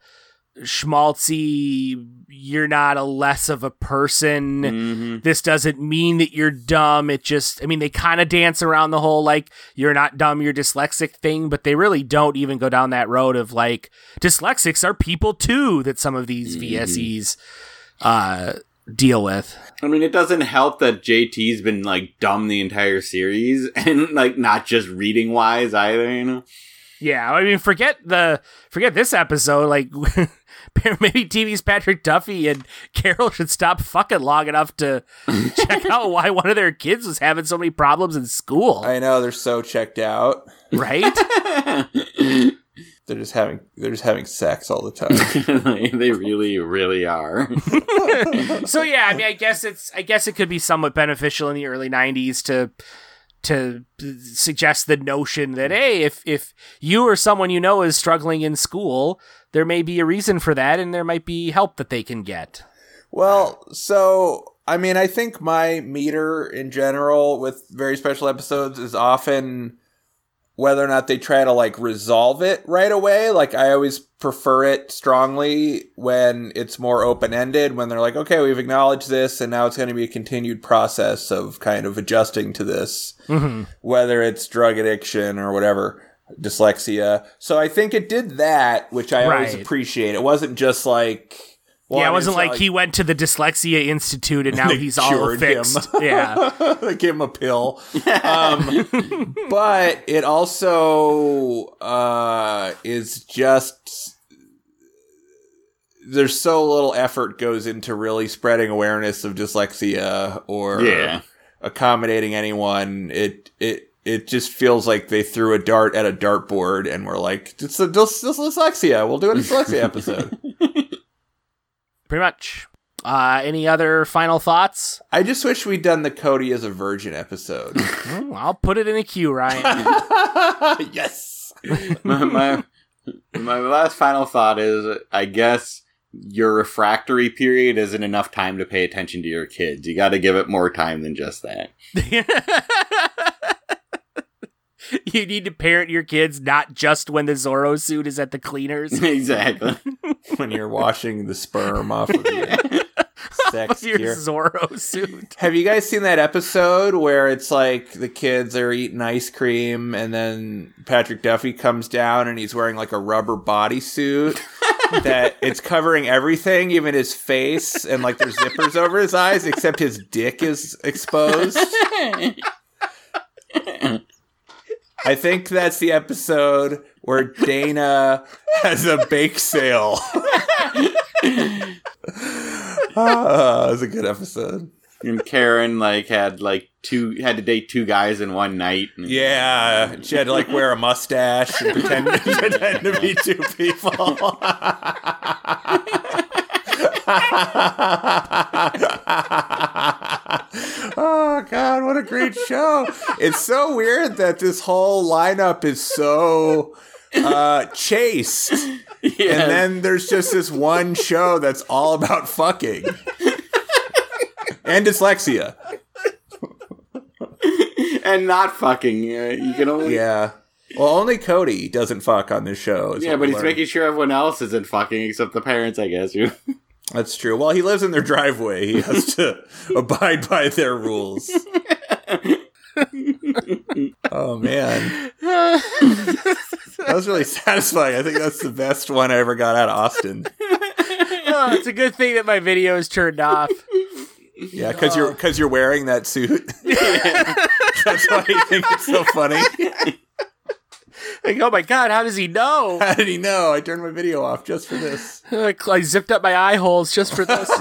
schmaltzy you're not a less of a person. Mm-hmm. This doesn't mean that you're dumb. It just I mean they kind of dance around the whole like you're not dumb, you're dyslexic thing, but they really don't even go down that road of like dyslexics are people too that some of these VSEs uh deal with. I mean, it doesn't help that JT's been like dumb the entire series, and like not just reading wise either. You know. Yeah, I mean, forget the forget this episode. Like, maybe TV's Patrick Duffy and Carol should stop fucking long enough to check out why one of their kids was having so many problems in school. I know they're so checked out. right? They're just having they're just having sex all the time. they really, really are. so yeah, I mean, I guess it's I guess it could be somewhat beneficial in the early '90s to to suggest the notion that hey, if if you or someone you know is struggling in school, there may be a reason for that, and there might be help that they can get. Well, so I mean, I think my meter in general with very special episodes is often whether or not they try to like resolve it right away. Like I always prefer it strongly when it's more open ended, when they're like, okay, we've acknowledged this and now it's going to be a continued process of kind of adjusting to this, mm-hmm. whether it's drug addiction or whatever. Dyslexia. So I think it did that, which I always appreciate. It wasn't just like, well, yeah, it wasn't it's not like, he went to the Dyslexia Institute and now They he's all cured him. fixed. yeah. they gave him a pill. Um, but it also uh, is just there's so little effort goes into really spreading awareness of dyslexia or Yeah. accommodating anyone. It it it just feels like they threw a dart at a dartboard and were like, it's a dys- dys- dyslexia. We'll do a dyslexia episode. Pretty much. Uh, any other final thoughts? I just wish we'd done the Cody as a virgin episode. Hmm, I'll put it in a queue, Ryan. yes. my, my my last final thought is, I guess your refractory period isn't enough time to pay attention to your kids. You got to give it more time than just that. you need to parent your kids not just when the Zorro suit is at the cleaners. exactly. when you're washing the sperm off of your sex your gear. Zorro suit. Have you guys seen that episode where it's like the kids are eating ice cream and then Patrick Duffy comes down and he's wearing like a rubber bodysuit that it's covering everything, even his face, and like there's zippers over his eyes, except his dick is exposed? I think that's the episode where Dana has a bake sale. ah, was a good episode. And Karen like had like two had to date two guys in one night. And- Yeah, she had to like wear a mustache and pretend, pretend to be two people. oh god, what a great show! It's so weird that this whole lineup is so uh chaste. Yeah. And then there's just this one show that's all about fucking. and dyslexia. and not fucking. Uh, you can only. Yeah. Well, only Cody doesn't fuck on this show. Yeah, but he's learned. making sure everyone else isn't fucking except the parents, I guess. You. That's true. Well, he lives in their driveway. He has to abide by their rules. oh man, that was really satisfying. I think that's the best one I ever got out of Austin. Oh, it's a good thing that my video is turned off. Yeah, because you're oh. because you're wearing that suit. that's why you think it's so funny. Like, oh my god, how does he know? How did he know? I turned my video off just for this. Like, I zipped up my eye holes just for this.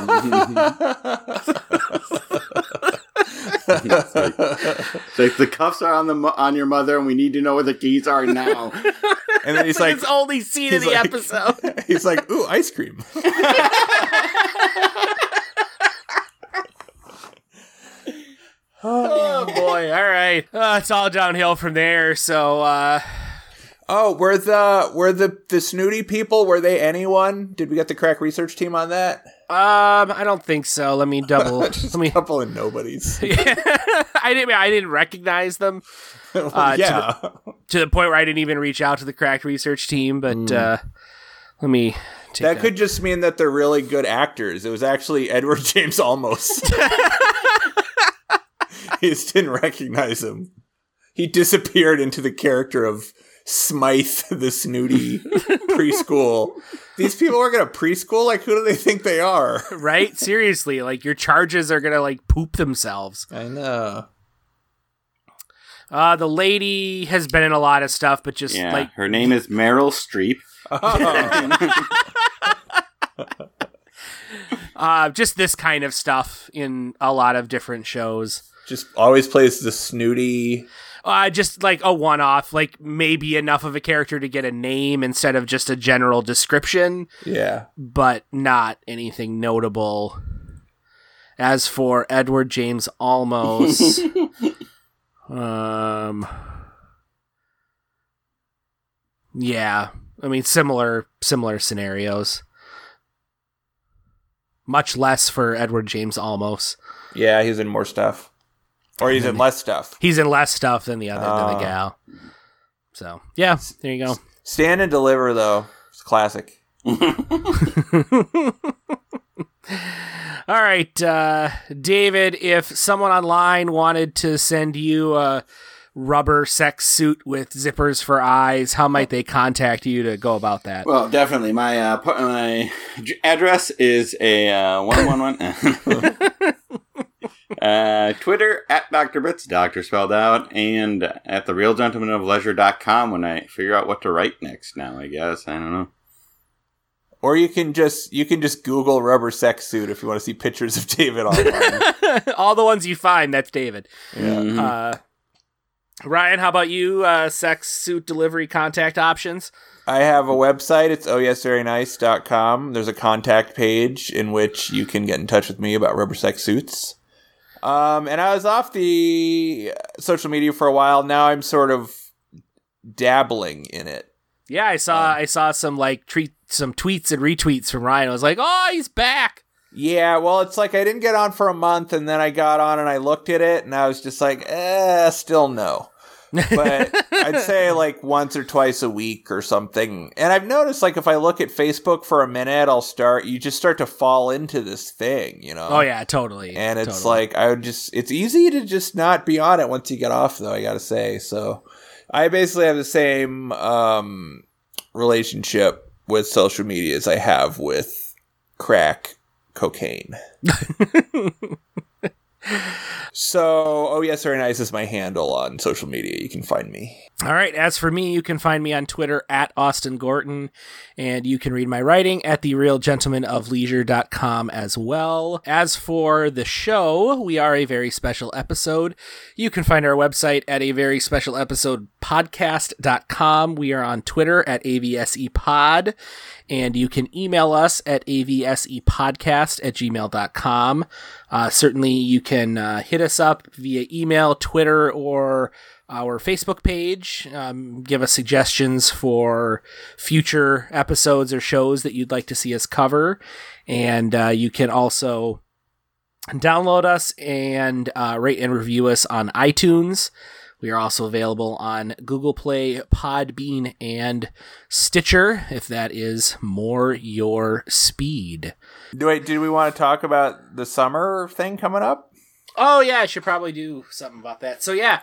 It's like the cuffs are on the on your mother, and we need to know where the keys are now. And then he's like, it's only scene of he's the like- episode. he's like, ooh, ice cream. Oh boy! All right, uh, it's all downhill from there. So, uh, Oh, were the were the the snooty people? Were they anyone? Did we get the crack research team on that? um, I don't think so. Let me double. Let me. a couple of nobodies. I didn't. I didn't recognize them Uh, to yeah, to the point where I didn't even reach out to the crack research team. But uh, let me. Take that could just mean that they're really good actors. It was actually Edward James Olmos. he just didn't recognize him. He disappeared into the character of Smythe, the snooty preschool. These people are gonna preschool. Like, who do they think they are? right. Seriously, like your charges are gonna like poop themselves. I know. Uh, the lady has been in a lot of stuff, but just Yeah, like her name is Meryl Streep. uh, just this kind of stuff in a lot of different shows. Just always plays the snooty. Uh, just like a one off, like maybe enough of a character to get a name instead of just a general description, Yeah. but not anything notable. As for Edward James Olmos, um, yeah, I mean similar similar scenarios. Much less for Edward James Olmos. Yeah, he's in more stuff. Or he's in less stuff. He's in less stuff than the other than Ah. the gal. So yeah, there you go. Stand and deliver though. It's classic. All right, uh, David. If someone online wanted to send you a rubber sex suit with zippers for eyes, how might they contact you to go about that? Well, definitely. My uh, my address is a uh, one one one. Uh, Twitter at Dr. Bits, Doctor spelled out, and at the Real Gentleman of Leisure.com when I figure out what to write next now, I guess. I don't know. Or you can just you can just Google rubber sex suit if you want to see pictures of David online. All the ones you find, that's David. yeah. Mhm. Uh, Ryan, how about you? Uh, sex suit delivery contact options. I have a website. It's ohyesverynice.com. There's a contact page in which you can get in touch with me about rubber sex suits. Um, and I was off the social media for a while. Now I'm sort of dabbling in it. Yeah, I saw I saw some like treat some tweets and retweets from Ryan. I was like, oh, he's back. Yeah, well, it's like I didn't get on for a month, and then I got on and I looked at it, and I was just like, eh, still no. But I'd say like once or twice a week or something. And I've noticed like if I look at Facebook for a minute, I'll start, you just start to fall into this thing, you know? Oh yeah, totally. And it's Totally. like, I would just, it's easy to just not be on it once you get off, though, I gotta say. So I basically have the same um, relationship with social media as I have with crack cocaine. so, oh yes, very nice is my handle on social media. You can find me. All right. As for me, you can find me on Twitter at Austin Gorton, and you can read my writing at therealgentlemanofleisure.com as well. As for the show, we are a very special episode. You can find our website at a very special episode podcast.com. We are on Twitter at AVSEpod, and you can email us at avsepodcast at gmail.com. Uh, certainly, you can uh, hit us up via email, Twitter, or our Facebook page. Um, give us suggestions for future episodes or shows that you'd like to see us cover. And uh, you can also download us and uh, rate and review us on iTunes. We are also available on Google Play, Podbean, and Stitcher if that is more your speed. Wait, do we want to talk about the summer thing coming up? Oh yeah, I should probably do something about that. So yeah,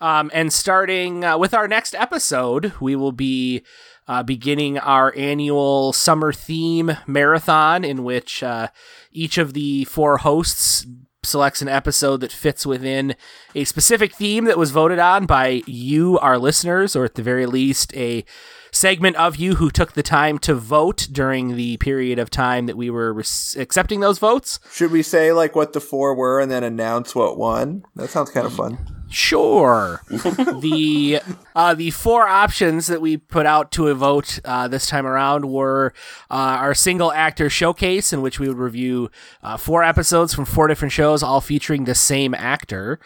um, and starting uh, with our next episode, we will be uh, beginning our annual summer theme marathon, in which uh, each of the four hosts selects an episode that fits within a specific theme that was voted on by you, our listeners, or at the very least, a segment of you who took the time to vote during the period of time that we were res- accepting those votes. Should we say like what the four were and then announce what won? That sounds kind of fun. Sure. the uh, the four options that we put out to a vote uh, this time around were uh, our single actor showcase, in which we would review uh, four episodes from four different shows, all featuring the same actor.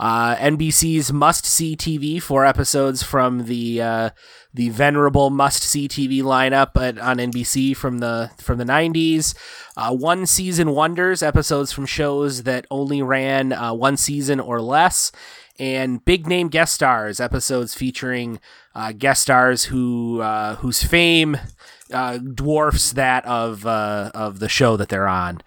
Uh, NBC's must see TV, four episodes from the uh, the venerable must see TV lineup on NBC from the from the nineties. Uh, one season wonders, episodes from shows that only ran uh, one season or less, and big name guest stars, episodes featuring uh, guest stars who uh, whose fame uh, dwarfs that of uh, of the show that they're on.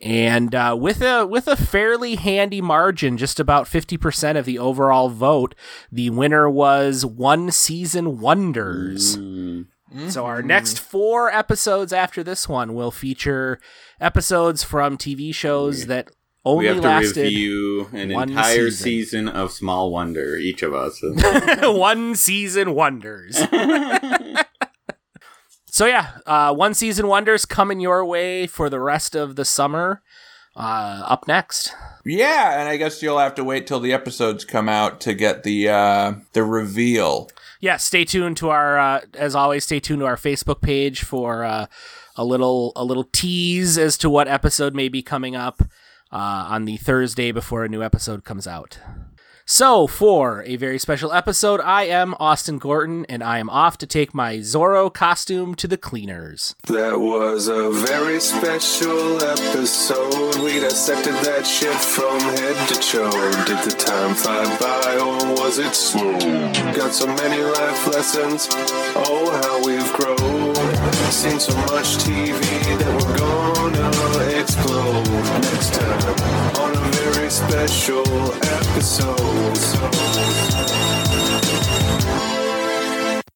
And uh, with a with a fairly handy margin, just about fifty percent of the overall vote, the winner was One Season Wonders. So our next four episodes after this one will feature episodes from TV shows that We only have to lasted review an one entire season. season. of Small Wonder, each of us. one season wonders. so yeah, uh, one season wonders coming your way for the rest of the summer. Uh, up next. Yeah, and I guess you'll have to wait till the episodes come out to get the uh, the reveal. Yeah, stay tuned to our uh, as always. Stay tuned to our Facebook page for uh, a little a little tease as to what episode may be coming up uh, on the Thursday before a new episode comes out. So, for a very special episode, I am Austin Gorton, and I am off to take my Zorro costume to the cleaners. That was a very special episode. We dissected that shit from head to toe. Did the time fly by or was it slow? Got so many life lessons. Oh, how we've grown. Seen so much TV that we're gonna explode next time on a very special episode.